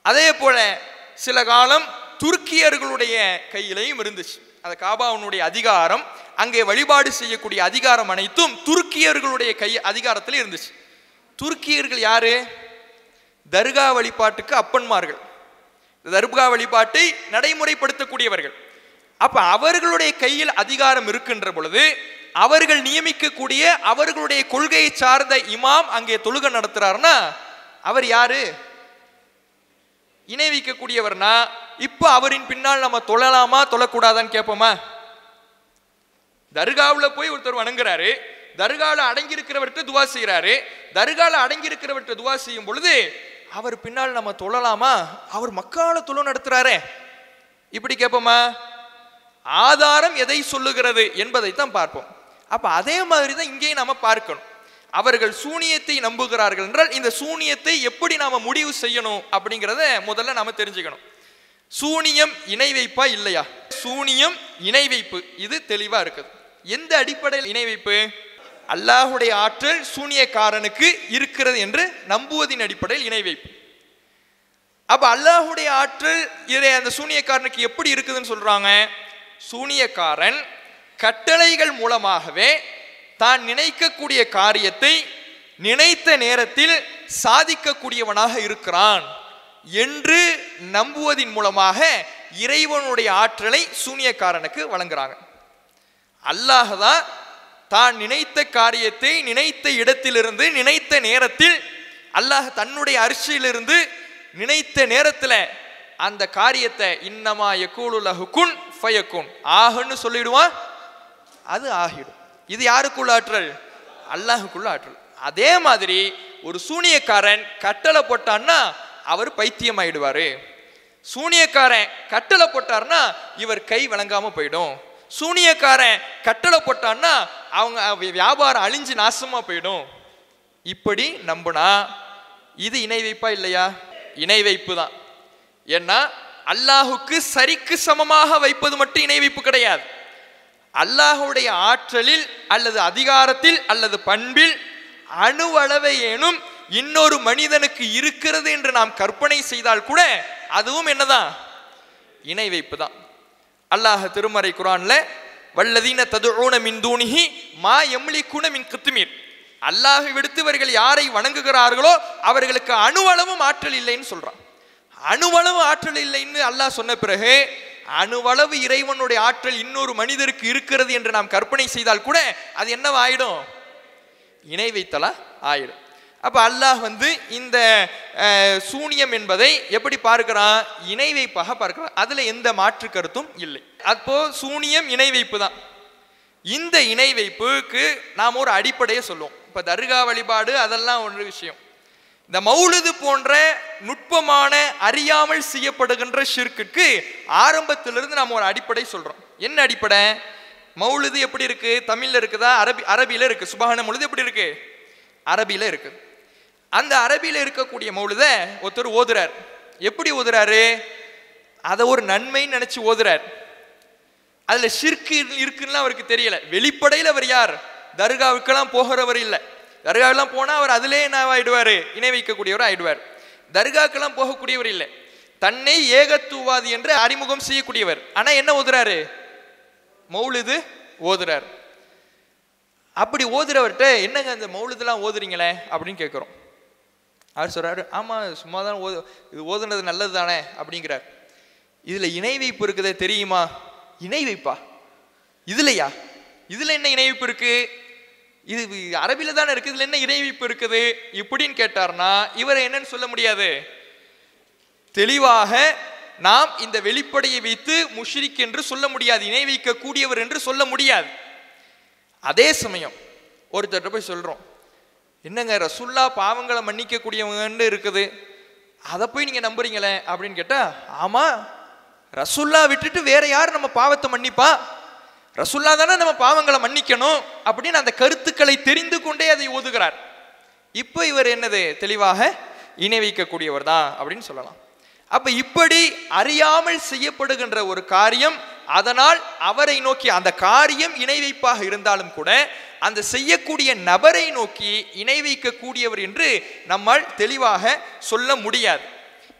அதே போல சில காலம் துருக்கியர்களுடைய கையிலையும் இருந்துச்சு. அந்த காபாவுனுடைய அதிகாரம் அங்கே வழிபாடு செய்யக்கூடிய அதிகாரம் அனைத்தும் துருக்கியர்களுடைய கை அதிகாரத்தில் இருந்துச்சு. துருக்கியர்கள் யாரு? தர்கா வழிபாட்டுக்கு அப்பன்மார்கள். தர்கா வழிபாட்டை நடைமுறைப்படுத்தக்கூடியவர்கள். அப்ப அவர்களுடைய கையில் அதிகாரம் இருக்கின்ற பொழுது அவர்கள் நியமிக்கக்கூடிய அவர்களுடைய கொள்கையை சார்ந்த இமாம் அங்கே தொழுகை நடத்துறாருன்னா அவர் யாரு? இணை வைக்கக்கூடியவர்னா இப்போ அவரின் பின்னால் நம்ம தொழலாமா தொழக்கூடாதான்னு கேட்போமா தர்காவில் போய் ஒருத்தர் வணங்குறாரு தர்காவில் அடங்கி இருக்கிறவர்கிட்ட துவா செய்கிறாரு தர்காவில் அடங்கி இருக்கிறவர்கிட்ட துவா செய்யும் பொழுது அவர் பின்னால் நம்ம தொழலாமா? அவர் மக்கால தொழு நடத்துகிறாரே இப்படி கேட்போமா ஆதாரம் எதை சொல்லுகிறது என்பதைத்தான் பார்ப்போம். அப்போ அதே மாதிரி தான் இங்கேயும் நம்ம பார்க்கணும். அவர்கள் சூனியத்தை நம்புகிறார்கள் என்றால் இந்த சூனியத்தை எப்படி நாம் முடிவு செய்யணும் அப்படிங்கிறத முதல்ல நாம் தெரிஞ்சுக்கணும். சூனியம் இணை வைப்பா இல்லையா? சூனியம் இணை வைப்பு இது தெளிவாக இருக்குது. எந்த அடிப்படையில் இணை வைப்பு? அல்லாஹுடைய ஆற்றல் சூனியக்காரனுக்கு இருக்கிறது என்று நம்புவதின் அடிப்படையில் இணை வைப்பு. அப்ப அல்லாஹுடைய ஆற்றல் இதை அந்த சூனியக்காரனுக்கு எப்படி இருக்குதுன்னு சொல்றாங்க? சூனியக்காரன் கட்டளைகள் மூலமாகவே தான் நினைக்கக்கூடிய காரியத்தை நினைத்த நேரத்தில் சாதிக்கக்கூடியவனாக இருக்கிறான் என்று நம்புவதின் மூலமாக இறைவனுடைய ஆற்றலை சூனியக்காரனுக்கு வழங்குறாங்க. அல்லாஹ் தான் தான் நினைத்த காரியத்தை நினைத்த இடத்திலிருந்து நினைத்த நேரத்தில் அல்லாஹ் தன்னுடைய அரிசியிலிருந்து நினைத்த நேரத்தில் அந்த காரியத்தை இன்னமா யக்கூலு குன் ஃபயக்குன் ஆகுன்னு சொல்லிடுவான் அது ஆகிடும். இது யாருக்குள்ள ஆற்றல்? அல்லாஹுக்குள்ள ஆற்றல். அதே மாதிரி ஒரு சூனியக்காரன் கட்டளை போட்டான்னா அவர் பைத்தியம் ஆயிடுவாரு சூனியக்காரன் கட்டளை போட்டார்னா இவர் கை வழங்காம போயிடும். சூனியக்காரன் கட்டளை போட்டான்னா அவங்க வியாபாரம் அழிஞ்சு நாசமா போயிடும். இப்படி நம்பினா இது இணை வைப்பா இல்லையா? இணை வைப்பு தான். ஏன்னா அல்லாஹுக்கு சரிக்கு சமமாக வைப்பது மட்டும் இணை வைப்பு கிடையாது. அல்லாஹுடைய ஆற்றலில் அல்லது அதிகாரத்தில் அல்லது பண்பில் அணுவளவை ஏனும் இன்னொரு மனிதனுக்கு இருக்கிறது என்று நாம் கற்பனை செய்தால் கூட அதுவும் என்னதான்? இணை வைப்பு தான் அல்லாஹ் திருமறை குரான்ல வல்லதீன ததுஊன மின் தூணிஹி மா எம்லிக்குன மின் கித்துமீர் அல்லாஹை விடுத்து இவர்கள் யாரை வணங்குகிறார்களோ அவர்களுக்கு அணுவளவும் ஆற்றல் இல்லைன்னு சொல்றான். அணுவளவு ஆற்றல் இல்லைன்னு அல்லாஹ் சொன்ன பிறகு அணுவளவு இறைவனுடைய ஆற்றல் இன்னொரு மனிதருக்கு இருக்கிறது என்று நாம் கற்பனை செய்தால் கூட அது என்னவாயிடும்? இணை வைத்தலா ஆயிடும். அப்போ அல்லாஹ் வந்து இந்த சூனியம் என்பதை எப்படி பார்க்கிறான்? இணை வைப்பாக பார்க்கிறான். அதில் எந்த மாற்று கருத்தும் இல்லை. அப்போ சூனியம் இணை வைப்பு தான். இந்த இணை வைப்புக்கு நாம் ஒரு அடிப்படையை சொல்லுவோம். இப்போ தர்கா வழிபாடு அதெல்லாம் ஒரு விஷயம். இந்த மௌலுது போன்ற நுட்பமான அறியாமல் செய்யப்படுகின்ற ஷிர்க்குக்கு ஆரம்பத்திலிருந்து நாம் ஒரு அடிப்படை சொல்கிறோம் என்ன அடிப்படை? மௌலுது எப்படி இருக்கு? தமிழில் இருக்குதா? அரபி அரபியில் இருக்கு. சுபஹான மௌலுது எப்படி இருக்கு? அரபியில் இருக்கு. அந்த அரபியில் இருக்கக்கூடிய மௌலுத ஒருத்தர் ஓதுறார். எப்படி ஓதுறாரு? அதை ஒரு நன்மைன்னு நினச்சி ஓதுறார். அதில் ஷிர்க்கு இருக்குன்னு அவருக்கு தெரியல. வெளிப்படையில் அவர் யார்? தர்காவுக்கெல்லாம் போகிறவர் இல்லை. தர்காவெல்லாம் போனால் அவர் அதிலே என்ன ஆயிடுவாரு? இணை வைக்கக்கூடியவர் ஆயிடுவார். தர்காக்கெல்லாம் போகக்கூடியவர் இல்லை. தன்னை ஏகத்துவாதி என்று அறிமுகம் செய்யக்கூடியவர். ஆனால் என்ன ஓதுறாரு? மௌலுது ஓதுறார். அப்படி ஓதுறவர்கிட்ட என்னங்க இந்த மௌலுதெல்லாம் ஓதுறீங்களே? அப்படின்னு கேட்குறோம். அவர் சொல்கிறாரு ஆமாம் சும்மா தான் ஓது இது ஓதுனது நல்லது தானே? அப்படிங்கிறார். இதில் இணை வைப்பு இருக்குதே தெரியுமா? இணை வைப்பா இதுலையா? இதில் என்ன இணைப்பு இருக்குது இது அரபியில் தானே இருக்குது இதில் என்ன இறைவிப்பு இருக்குது? இப்படின்னு கேட்டார்னா இவரை என்னன்னு சொல்ல முடியாது. தெளிவாக நாம் இந்த வெளிப்படையை வைத்து முஷ்ரிக் என்று சொல்ல முடியாது இணை வைக்க கூடியவர் என்று சொல்ல முடியாது. அதே சமயம் ஒருத்தர்கிட்ட போய் சொல்கிறோம் என்னங்க ரசுல்லா பாவங்களை மன்னிக்கக்கூடியவங்கன்னு இருக்குது. அதை போய் நீங்கள் நம்புறீங்களே? அப்படின்னு கேட்டால் ஆமாம் ரசுல்லா விட்டுட்டு வேற யார் நம்ம பாவத்தை மன்னிப்பா? ரசுல்லா தானே நம்ம பாவங்களை மன்னிக்கணும் அப்படின்னு அந்த கருத்துக்களை தெரிந்து கொண்டே அதை ஓதுகிறார். இப்போ இவர் என்னது? தெளிவாக இணை வைக்கக்கூடியவர் தான் அப்படின்னு சொல்லலாம். அப்ப இப்படி அறியாமல் செய்யப்படுகின்ற ஒரு காரியம் அதனால் அவரை நோக்கி அந்த காரியம் இணை வைப்பாக இருந்தாலும் கூட அந்த செய்யக்கூடிய நபரை நோக்கி இணை வைக்கக்கூடியவர் என்று நம்மால் தெளிவாக சொல்ல முடியாது.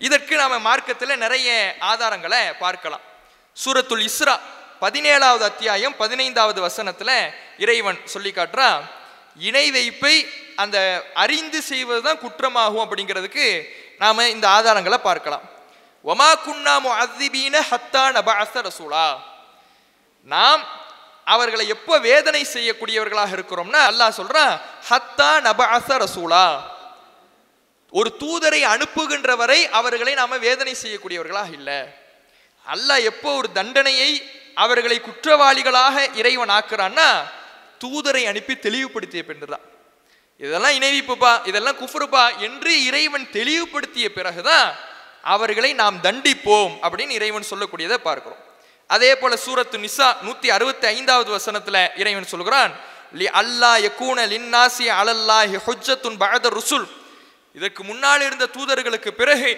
இதற்கு நாம் மார்க்கத்தில் நிறைய ஆதாரங்களை பார்க்கலாம். சூரத்துல் இஸ்ரா பதினேழாவது அத்தியாயம் பதினைந்தாவது வசனத்தில் இறைவன் சொல்லி காட்டுறான் இணை வைப்பை அந்த அறிந்து செய்வது தான் குற்றமாகும் அப்படிங்கிறதுக்கு நாம் இந்த ஆதாரங்களை பார்க்கலாம். ஒமா குன்னா முஅத்திபீன ஹத்தா நபஅஸ ரசூலா. நாம் அவர்களை எப்போ வேதனை செய்யக்கூடியவர்களாக இருக்கிறோம்னா அல்லாஹ் சொல்கிறான் ஹத்தா நபஅஸ ரசூலா. ஒரு தூதரை அனுப்புகின்ற வரை அவர்களை நாம் வேதனை செய்யக்கூடியவர்களாக இல்லை. அல்லாஹ் எப்போ ஒரு தண்டனையை அவர்களை குற்றவாளிகளாக இறைவன் ஆக்குறான்னா தூதரை அனுப்பி தெளிவுபடுத்திய பின்னுதான் இதெல்லாம் இணைவிப்புப்பா இதெல்லாம் குஃபுருப்பா என்று இறைவன் தெளிவுபடுத்திய பிறகுதான் அவர்களை நாம் தண்டிப்போம் அப்படின்னு இறைவன் சொல்லக்கூடியதை பார்க்கிறோம். அதே போல சூரத்து நிசா நூத்தி அறுபத்தி ஐந்தாவது வசனத்துல இறைவன் சொல்கிறான் லி அல்லா யக்கூன லின்னாசி அலல்லாஹி ஹுஜ்ஜத்துன் பஅத ருசுல். இதற்கு முன்னால் இருந்த தூதர்களுக்கு பிறகு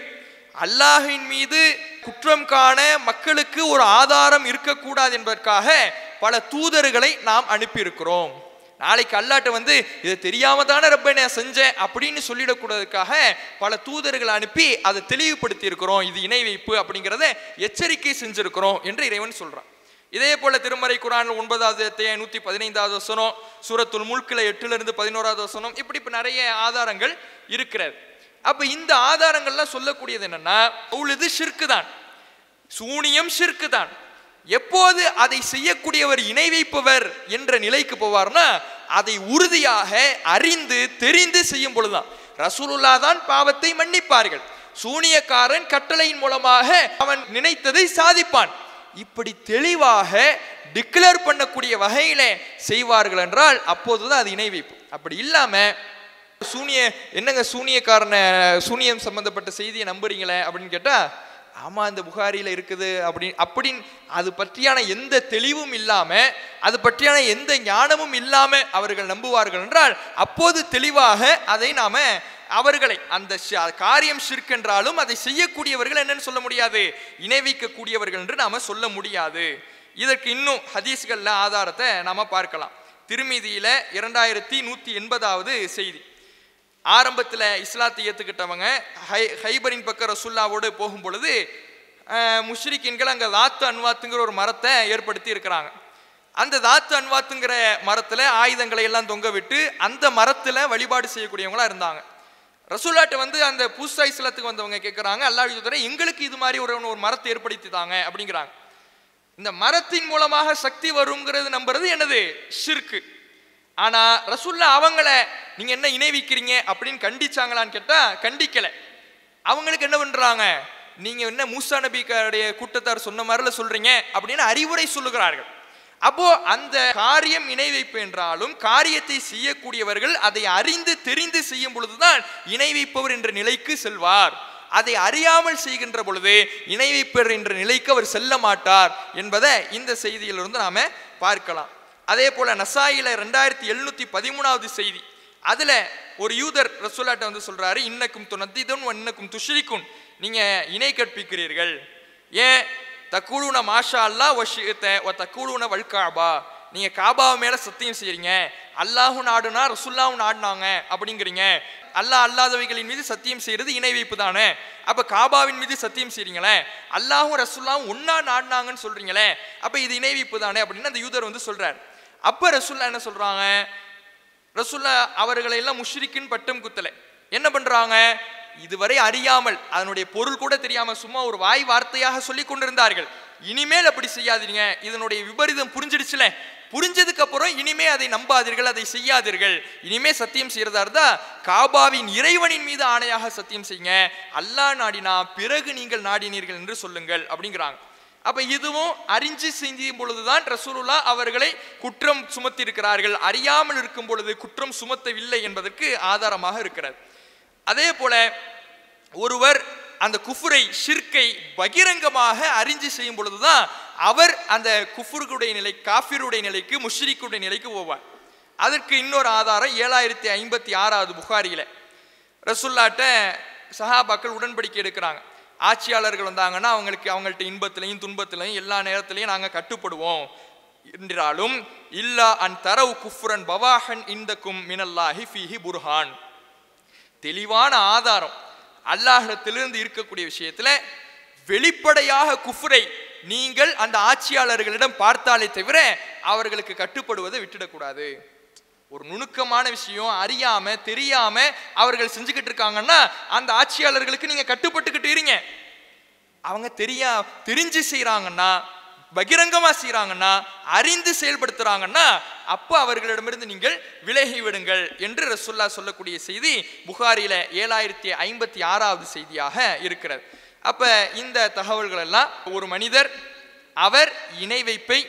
அல்லாஹின் மீது குற்றம் காண மக்களுக்கு ஒரு ஆதாரம் இருக்கக்கூடாது என்பதற்காக பல தூதர்களை நாம் அனுப்பியிருக்கிறோம். நாளைக்கு அல்லாட்ட வந்து இதை தெரியாம தானே ரப்ப நான் செஞ்சேன் அப்படின்னு சொல்லிடக்கூடாதுக்காக பல தூதர்களை அனுப்பி அதை தெளிவுபடுத்தி இருக்கிறோம் இது இணை வைப்பு அப்படிங்கிறத எச்சரிக்கை செஞ்சிருக்கிறோம் என்று இறைவன் சொல்றான். இதே போல திருமறை குரான் ஒன்பதாவது அத்தியாயம் நூத்தி பதினைந்தாவது வசனம் சூரத்துல் முல்கில் எட்டுல இருந்து பதினோராவது வசனம் இப்படி இப்ப நிறைய ஆதாரங்கள் இருக்கிறது. அப்போ இந்த ஆதாரங்கள்லாம் சொல்லக்கூடியது என்னன்னா உழுது ஷிர்க்கு தான் சூனியம் ஷிர்க்கு தான் எப்போது அதை செய்யக்கூடியவர் இணை வைப்பவர் என்ற நிலைக்கு போவார்னா அதை உறுதியாக அறிந்து தெரிந்து செய்யும் பொழுதுதான். ரசூலுல்லா தான் பாவத்தை மன்னிப்பார்கள். சூனியக்காரன் கட்டளையின் மூலமாக அவன் நினைத்ததை சாதிப்பான். இப்படி தெளிவாக டிக்ளேர் பண்ணக்கூடிய வகையில செய்வார்கள் என்றால் அப்போதுதான் அது இணை வைப்பு. அப்படி இல்லாமல் சூனிய என்னங்க சூனியக்காரன சூனியம் சம்பந்தப்பட்ட செய்தியை நம்புறீங்களே அப்படின்னு கேட்டால் ஆமாம் இந்த புகாரியில் இருக்குது அப்படின்னு அப்படின்னு அது பற்றியான எந்த தெளிவும் இல்லாமல் அது பற்றியான எந்த ஞானமும் இல்லாமல் அவர்கள் நம்புவார்கள் என்றால் அப்போது தெளிவாக அதை நாம் அவர்களை அந்த காரியம் சிற்கென்றாலும் அதை செய்யக்கூடியவர்கள் என்னன்னு சொல்ல முடியாது இணைவிக்கக்கூடியவர்கள் என்று நாம் சொல்ல முடியாது. இதற்கு இன்னும் ஹதீஸ்களில் ஆதாரத்தை நாம் பார்க்கலாம். திருமீதியில் இரண்டாயிரத்தி நூற்றி எண்பதாவது செய்தி. ஆரம்பத்தில் இஸ்லாத்தை ஏற்றுக்கிட்டவங்க ஹை ஹைபரின் பக்கம் ரசுல்லாவோடு போகும் பொழுது முஷ்ரிக்கின்கள் அங்கே தாத்து அன்வாத்துங்கிற ஒரு மரத்தை ஏற்படுத்தி இருக்கிறாங்க. அந்த தாத்து அன்வாத்துங்கிற மரத்தில் ஆயுதங்களை எல்லாம் தொங்க விட்டு அந்த மரத்தில் வழிபாடு செய்யக்கூடியவங்களா இருந்தாங்க. ரசூல்லாட்ட வந்து அந்த புதுசா இஸ்லாத்துக்கு வந்தவங்க கேட்குறாங்க அல்லாஹ் யூதரே எங்களுக்கு இது மாதிரி ஒரு ஒரு மரத்தை ஏற்படுத்தி தாங்க அப்படிங்கிறாங்க. இந்த மரத்தின் மூலமாக சக்தி வருங்கிறது நம்புறது என்னது? ஷிர்க்கு. ஆனா ரசூல்லா அவங்கள நீங்க என்ன இணைவிக்கிறீங்க அப்படின்னு கண்டிச்சாங்களான்னு கேட்டா கண்டிக்கல. அவங்களுக்கு என்ன பண்றாங்க? நீங்க என்ன மூசா நபிக்காருடைய கூட்டத்தார் சொன்ன மாதிரில சொல்றீங்க? அப்படின்னு அறிவுரை சொல்லுகிறார்கள். அப்போ அந்த காரியம் இணை வைப்பு என்றாலும் காரியத்தை செய்யக்கூடியவர்கள் அதை அறிந்து தெரிந்து செய்யும் பொழுதுதான் இணை வைப்பவர் என்ற நிலைக்கு செல்வார். அதை அறியாமல் செய்கின்ற பொழுது இணை வைப்பவர் என்ற நிலைக்கு அவர் செல்ல மாட்டார் என்பதை இந்த செய்தியிலிருந்து நாம பார்க்கலாம். அதே போல் நசாயில ரெண்டாயிரத்தி எழுநூத்தி பதிமூணாவது செய்தி. அதில் ஒரு யூதர் ரசூலாட்ட வந்து சொல்கிறாரு இன்னக்கும் துனத்திதுன் இன்னக்கும் துஷ்ரிக்கும் நீங்கள் இணை கற்பிக்கிறீர்கள். ஏன்? தக்கூலுன மாஷா அல்லா வஷித்த ஒ தக்கூலுன வல்காபா. நீங்கள் காபாவை மேலே சத்தியம் செய்கிறீங்க அல்லாஹும் நாடுனா ரசுல்லாவும் நாடுனாங்க அப்படிங்கிறீங்க. அல்லாஹ் அல்லாதவைகளின் மீது சத்தியம் செய்கிறது இணை வைப்பு தானே. அப்போ காபாவின் மீது சத்தியம் செய்கிறீங்களே அல்லாஹும் ரசுல்லாவும் ஒன்னா நாடினாங்கன்னு சொல்கிறீங்களே அப்போ இது இணை வைப்பு தானே அப்படின்னு அந்த யூதர் வந்து சொல்கிறார் அப்போ ரசுல்லா என்ன சொல்கிறாங்க ரசுல்லா அவர்களை எல்லாம் முஷ்ரிக்கின் பட்டம் குத்தலை. என்ன பண்ணுறாங்க இதுவரை அறியாமல் அதனுடைய பொருள் கூட தெரியாமல் சும்மா ஒரு வாய் வார்த்தையாக சொல்லி கொண்டிருந்தார்கள். இனிமேல் அப்படி செய்யாதீங்க. இதனுடைய விபரீதம் புரிஞ்சிடுச்சுல. புரிஞ்சதுக்கு அப்புறம் இனிமே அதை நம்பாதீர்கள் அதை செய்யாதீர்கள். இனிமே சத்தியம் செய்யறதா இருந்தா காபாவின் இறைவனின் மீது ஆணையாக சத்தியம் செய்யுங்க. அல்லாஹ் நாடினா பிறகு நீங்கள் நாடினீர்கள் என்று சொல்லுங்கள் அப்படிங்கிறாங்க. அப்போ இதுவும் அறிஞ்சு செய்யும் பொழுதுதான் ரசூலுல்லா அவர்களை குற்றம் சுமத்தியிருக்கிறார்கள். அறியாமல் இருக்கும் பொழுது குற்றம் சுமத்தவில்லை என்பதற்கு ஆதாரமாக இருக்கிறது. அதே போல ஒருவர் அந்த குஃபுரை ஷிர்கை பகிரங்கமாக அறிஞ்சு செய்யும் பொழுதுதான் அவர் அந்த குஃபுருடைய நிலை காஃபிருடைய நிலைக்கு முஷ்ரிக்குடைய நிலைக்கு போவார். அதற்கு இன்னொரு ஆதாரம் ஏழாயிரத்தி ஐம்பத்தி ஆறாவது புகாரியில். ரசுல்லாட்ட சஹாபாக்கள் உடன்படிக்கை எடுக்கிறாங்க. ஆட்சியாளர்கள் வந்தாங்கன்னா அவங்களுக்கு அவங்கள்ட்ட இன்பத்திலையும் துன்பத்திலையும் எல்லா நேரத்திலையும் நாங்கள் கட்டுப்படுவோம் என்றாலும் இல்லா அன் தரவு குஃப்ரன் பவாஹன் இந்தக்கும் மினல்லாஹி ஃபிஹி புர்ஹான். தெளிவான ஆதாரம். அல்லாஹிடத்திலிருந்து இருக்கக்கூடிய விஷயத்துல வெளிப்படையாக குஃப்ரை நீங்கள் அந்த ஆட்சியாளர்களிடம் பார்த்தாலே தவிர அவர்களுக்கு கட்டுப்படுவதை விட்டுடக்கூடாது. ஒரு நுணுக்கமான விஷயம் அறியாம தெரியாம அவர்கள் செஞ்சுக்கிட்டு இருக்காங்கன்னா அந்த ஆட்சியாளர்களுக்கு நீங்க கட்டுப்பட்டுக்கிட்டு இருங்க. அவங்க தெரியா தெரிஞ்சு செய்கிறாங்கன்னா பகிரங்கமா செய்கிறாங்கன்னா அறிந்து செயல்படுத்துறாங்கன்னா அப்போ அவர்களிடமிருந்து நீங்கள் விலகி விடுங்கள் என்று ரசுல்லா சொல்லக்கூடிய செய்தி புகாரில ஏழாயிரத்தி ஐம்பத்தி ஆறாவது செய்தியாக இருக்கிறது. அப்ப இந்த தகவல்கள் எல்லாம் ஒரு மனிதர் அவர் இணை வைப்பை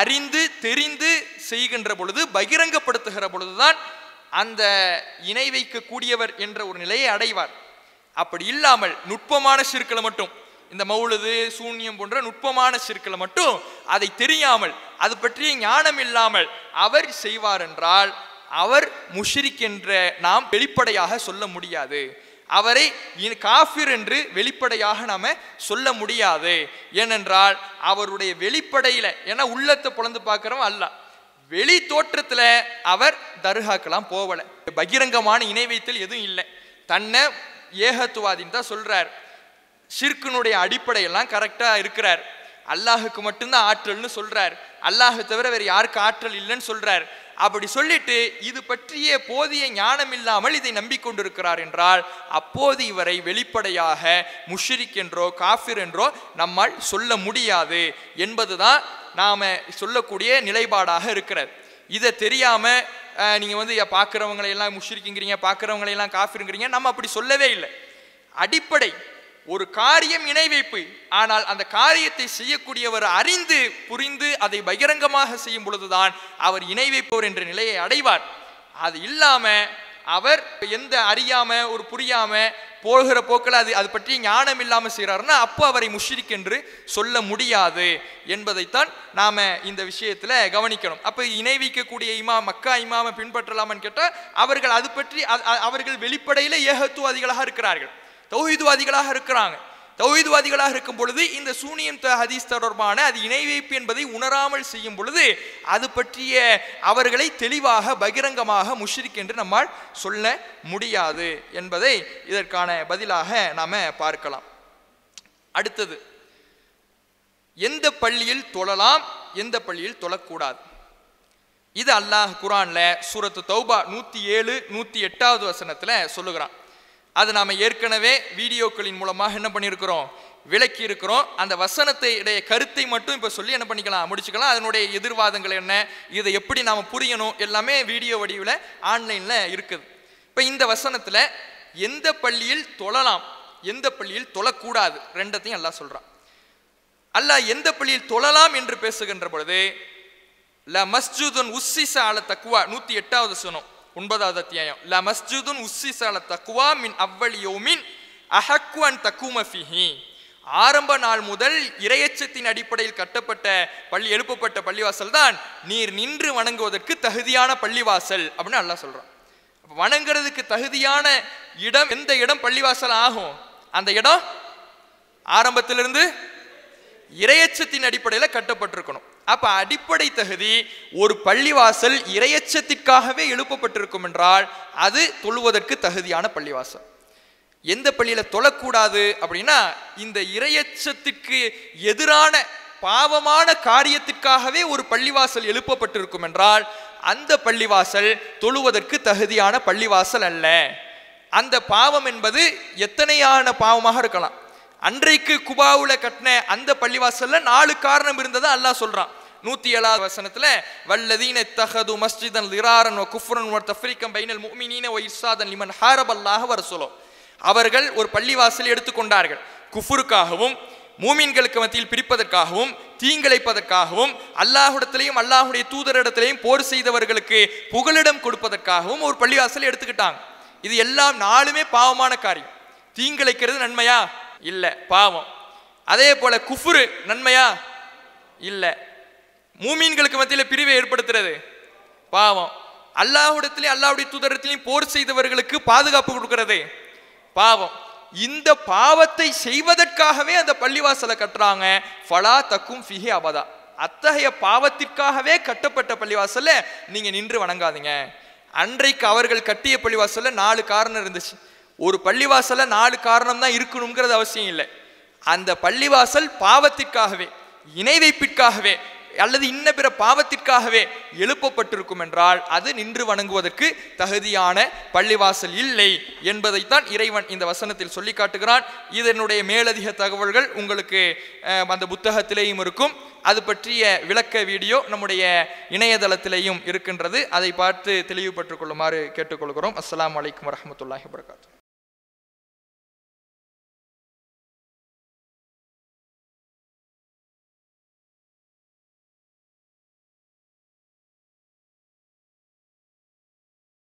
அறிந்து தெரிந்து செய்கின்ற பொழுது பகிரங்கப்படுத்துகிற பொழுதுதான் அந்த இணை வைக்கக்கூடியவர் என்ற ஒரு நிலையை அடைவார். அப்படி இல்லாமல் நுட்பமான சிற்களை மட்டும் இந்த மௌலுது சூன்யம் போன்ற நுட்பமான சிற்களை மட்டும் அதை தெரியாமல் அது பற்றிய ஞானம் இல்லாமல் அவர் செய்வார் என்றால் அவர் முஷ்ரிக் என்ற நாம் வெளிப்படையாக சொல்ல முடியாது. அவரை இ- காஃபிர் என்று வெளிப்படையாக நாம் சொல்ல முடியாது. ஏனென்றால் அவருடைய வெளிப்படையில் ஏன்னா உள்ளத்தை பொழந்து பார்க்குறோம் அல்ல. வெளி தோற்றத்தில் அவர் தர்காக்கெல்லாம் போகலை பகிரங்கமான இணை வைத்தல் எதுவும் இல்லை. தன்னை ஏகத்துவாதின்னு தான் சொல்கிறார் சிற்கனுடைய அடிப்படையெல்லாம் கரெக்டாக இருக்கிறார். அல்லாஹுக்கு மட்டும்தான் ஆற்றல்னு சொல்கிறார் அல்லாஹை தவிர வேறு யாருக்கு ஆற்றல் இல்லைன்னு சொல்கிறார் அப்படி சொல்லிட்டு இது பற்றிய போதிய ஞானம் இல்லாமல் இதை நம்பிக்கொண்டிருக்கிறார் என்றால் அப்போது இவரை வெளிப்படையாக முஷ்ரிக் என்றோ காஃபிர் என்றோ நம்மால் சொல்ல முடியாது என்பதுதான் நாம் சொல்லக்கூடிய நிலைப்பாடாக இருக்கிறது. இதை தெரியாமல் நீங்கள் வந்து பார்க்குறவங்களையெல்லாம் முஷ்ரிக்குங்கிறீங்க பார்க்குறவங்களையெல்லாம் காஃபிருங்கிறீங்க நம்ம அப்படி சொல்லவே இல்லை. அடிப்படை ஒரு காரியம் இணை வைப்பு ஆனால் அந்த காரியத்தை செய்யக்கூடியவர் அறிந்து புரிந்து அதை பகிரங்கமாக செய்யும் பொழுதுதான் அவர் இணை வைப்பவர் என்ற நிலையை அடைவார். அது இல்லாம அவர் எந்த அறியாம ஒரு புரியாம போகிற போக்கில் அது அது பற்றி ஞானம் இல்லாமல் செய்கிறாருன்னா அப்போ அவரை முஷ்ரிக் என்று சொல்ல முடியாது என்பதைத்தான் நாம் இந்த விஷயத்தில் கவனிக்கணும். அப்போ இணை வைக்கக்கூடிய இமா மக்கா இமாமை பின்பற்றலாமான்னு கேட்டால் அவர்கள் அது பற்றி அவர்கள் வெளிப்படையில் ஏகத்துவாதிகளாக இருக்கிறார்கள். தௌஹீதுவாதிகளாக இருக்கிறாங்க. தௌஹீதுவாதிகளாக இருக்கும் பொழுது இந்த சூனியம் த ஹதீஸ் தொடர்பான அது இணை வைப்பு என்பதை உணராமல் செய்யும் பொழுது அது பற்றிய அவர்களை தெளிவாக பகிரங்கமாக முஷ்ரிக் என்று நம்மால் சொல்ல முடியாது என்பதை இதற்கான பதிலாக நாம் பார்க்கலாம். அடுத்தது எந்த பள்ளியில் தொழலாம் எந்த பள்ளியில் தொழக்கூடாது? இது அல்லாஹ் குரான்ல சூரத்து தௌபா நூற்றி ஏழு நூற்றி எட்டாவது வசனத்தில் சொல்லுகிறான். அது நாம் ஏற்கனவே வீடியோக்களின் மூலமாக என்ன பண்ணியிருக்கிறோம்? விளக்கி இருக்கிறோம் அந்த வசனத்தை இடைய கருத்தை மட்டும் இப்போ சொல்லி என்ன பண்ணிக்கலாம்? முடிச்சுக்கலாம். அதனுடைய எதிர்வாதங்கள் என்ன? இதை எப்படி நாம் புரியணும்? எல்லாமே வீடியோ வடிவில் ஆன்லைனில் இருக்குது. இப்போ இந்த வசனத்தில் எந்த பள்ளியில் தொழலாம்? எந்த பள்ளியில் தொழக்கூடாது? ரெண்டத்தையும் எல்லாம் சொல்கிறான் அல்லாஹ் எந்த பள்ளியில் தொழலாம் என்று பேசுகின்ற பொழுது ல மஸ்ஜுதுன் உஸ்ஸிச அல தக்குவா நூற்றி எட்டாவது சொன்னோம் ஒன்பதாவது அத்தியாயம். ல மஸ்ஜிதுன் உஸ்ஸிச சால தக்குவா மின் அவ்வளி யோமின் அஹக்கு அன் தக்குமஃபிஹி ஆரம்ப நாள் முதல் இரையச்சத்தின் அடிப்படையில் கட்டப்பட்ட பள்ளி எழுப்பப்பட்ட பள்ளிவாசல் தான் நீர் நின்று வணங்குவதற்கு தகுதியான பள்ளிவாசல் அப்படின்னு நல்லா சொல்கிறான் வணங்குறதுக்கு தகுதியான இடம் எந்த இடம் பள்ளிவாசல் ஆகும்? அந்த இடம் ஆரம்பத்திலிருந்து இரையச்சத்தின் அடிப்படையில் கட்டப்பட்டிருக்கணும். அப்ப அடிப்படை தகுதி ஒரு பள்ளிவாசல் இரையச்சத்திற்காகவே எழுப்பப்பட்டிருக்கும் என்றால் அது தொழுவதற்கு தகுதியான பள்ளிவாசல். எந்த பள்ளியில தொழக்கூடாது அப்படின்னா இந்த இரையச்சத்திற்கு எதிரான பாவமான காரியத்திற்காகவே ஒரு பள்ளிவாசல் எழுப்பப்பட்டிருக்கும் என்றால் அந்த பள்ளிவாசல் தொழுவதற்கு தகுதியான பள்ளிவாசல் அல்ல. அந்த பாவம் என்பது எத்தனையான பாவமாக இருக்கலாம்? அன்றைக்கு குபாவுல கட்டின அந்த பள்ளிவாசல்ல நாலு காரணம் இருந்ததை அல்லாஹ் சொல்றான். நூத்தி ஏழாவது வசனத்துல வல்லதீன தஹது மஸ்ஜிதன் லிராரன் ஓ குஃப்ரன் ஒரு தஃப்ரீகம் பைனல் முக்மினீன வ இர்சாதன் லிமன் வர சொல்லோ அவர்கள் ஒரு பள்ளிவாசல் எடுத்துக்கொண்டார்கள் குஃபுருக்காகவும் மூமின்களுக்கு மத்தியில் பிரிப்பதற்காகவும் தீங்கிழைப்பதற்காகவும் அல்லாஹுடத்திலையும் அல்லாஹுடைய தூதரிடத்திலையும் போர் செய்தவர்களுக்கு புகலிடம் கொடுப்பதற்காகவும் ஒரு பள்ளிவாசல் எடுத்துக்கிட்டாங்க. இது எல்லாம் நாலுமே பாவமான காரியம். தீங்கிழைக்கிறது நன்மையா? இல்லை பாவம். அதே போல குஃபுரு நன்மையா? இல்லை. மூமீன்களுக்கு மத்தியில் பிரிவை ஏற்படுத்துறது? பாவம். அல்லாஹுடத்திலையும் அல்லாவுடைய தூதரத்திலையும் போர் செய்தவர்களுக்கு பாதுகாப்பு கொடுக்கறது? பாவம். இந்த பாவத்தை செய்வதற்காகவே அந்த பள்ளிவாசலை கட்டுறாங்க. ஃபலா தக்கும் ஃபிஹி அபதா. அத்தகைய பாவத்திற்காகவே கட்டப்பட்ட பள்ளிவாசலை நீங்கள் நின்று வணங்காதீங்க. அன்றைக்கு அவர்கள் கட்டிய பள்ளிவாசலில் நாலு காரணம் இருந்துச்சு. ஒரு பள்ளிவாசல்ல நாலு காரணம் தான் இருக்கணுங்கிறது அவசியம் இல்லை. அந்த பள்ளிவாசல் பாவத்திற்காகவே இணை வைப்பிற்காகவே அல்லது இன்ன பிற பாவத்திற்காகவே எழுப்பப்பட்டிருக்கும் என்றால் அது நின்று வணங்குவதற்கு தகுதியான பள்ளிவாசல் இல்லை என்பதைத்தான் இறைவன் இந்த வசனத்தில் சொல்லி காட்டுகிறான். இதனுடைய மேலதிக தகவல்கள் உங்களுக்கு அந்த புத்தகத்திலேயும் இருக்கும். அது பற்றிய விளக்க வீடியோ நம்முடைய இணையதளத்திலேயும் இருக்கின்றது. அதை பார்த்து தெளிவுபட்டுக் கொள்ளுமாறு கேட்டுக்கொள்கிறோம். அஸ்லாம் வலைக்கம் வரமத்துல்லாஹி வபரகாத்துஹு.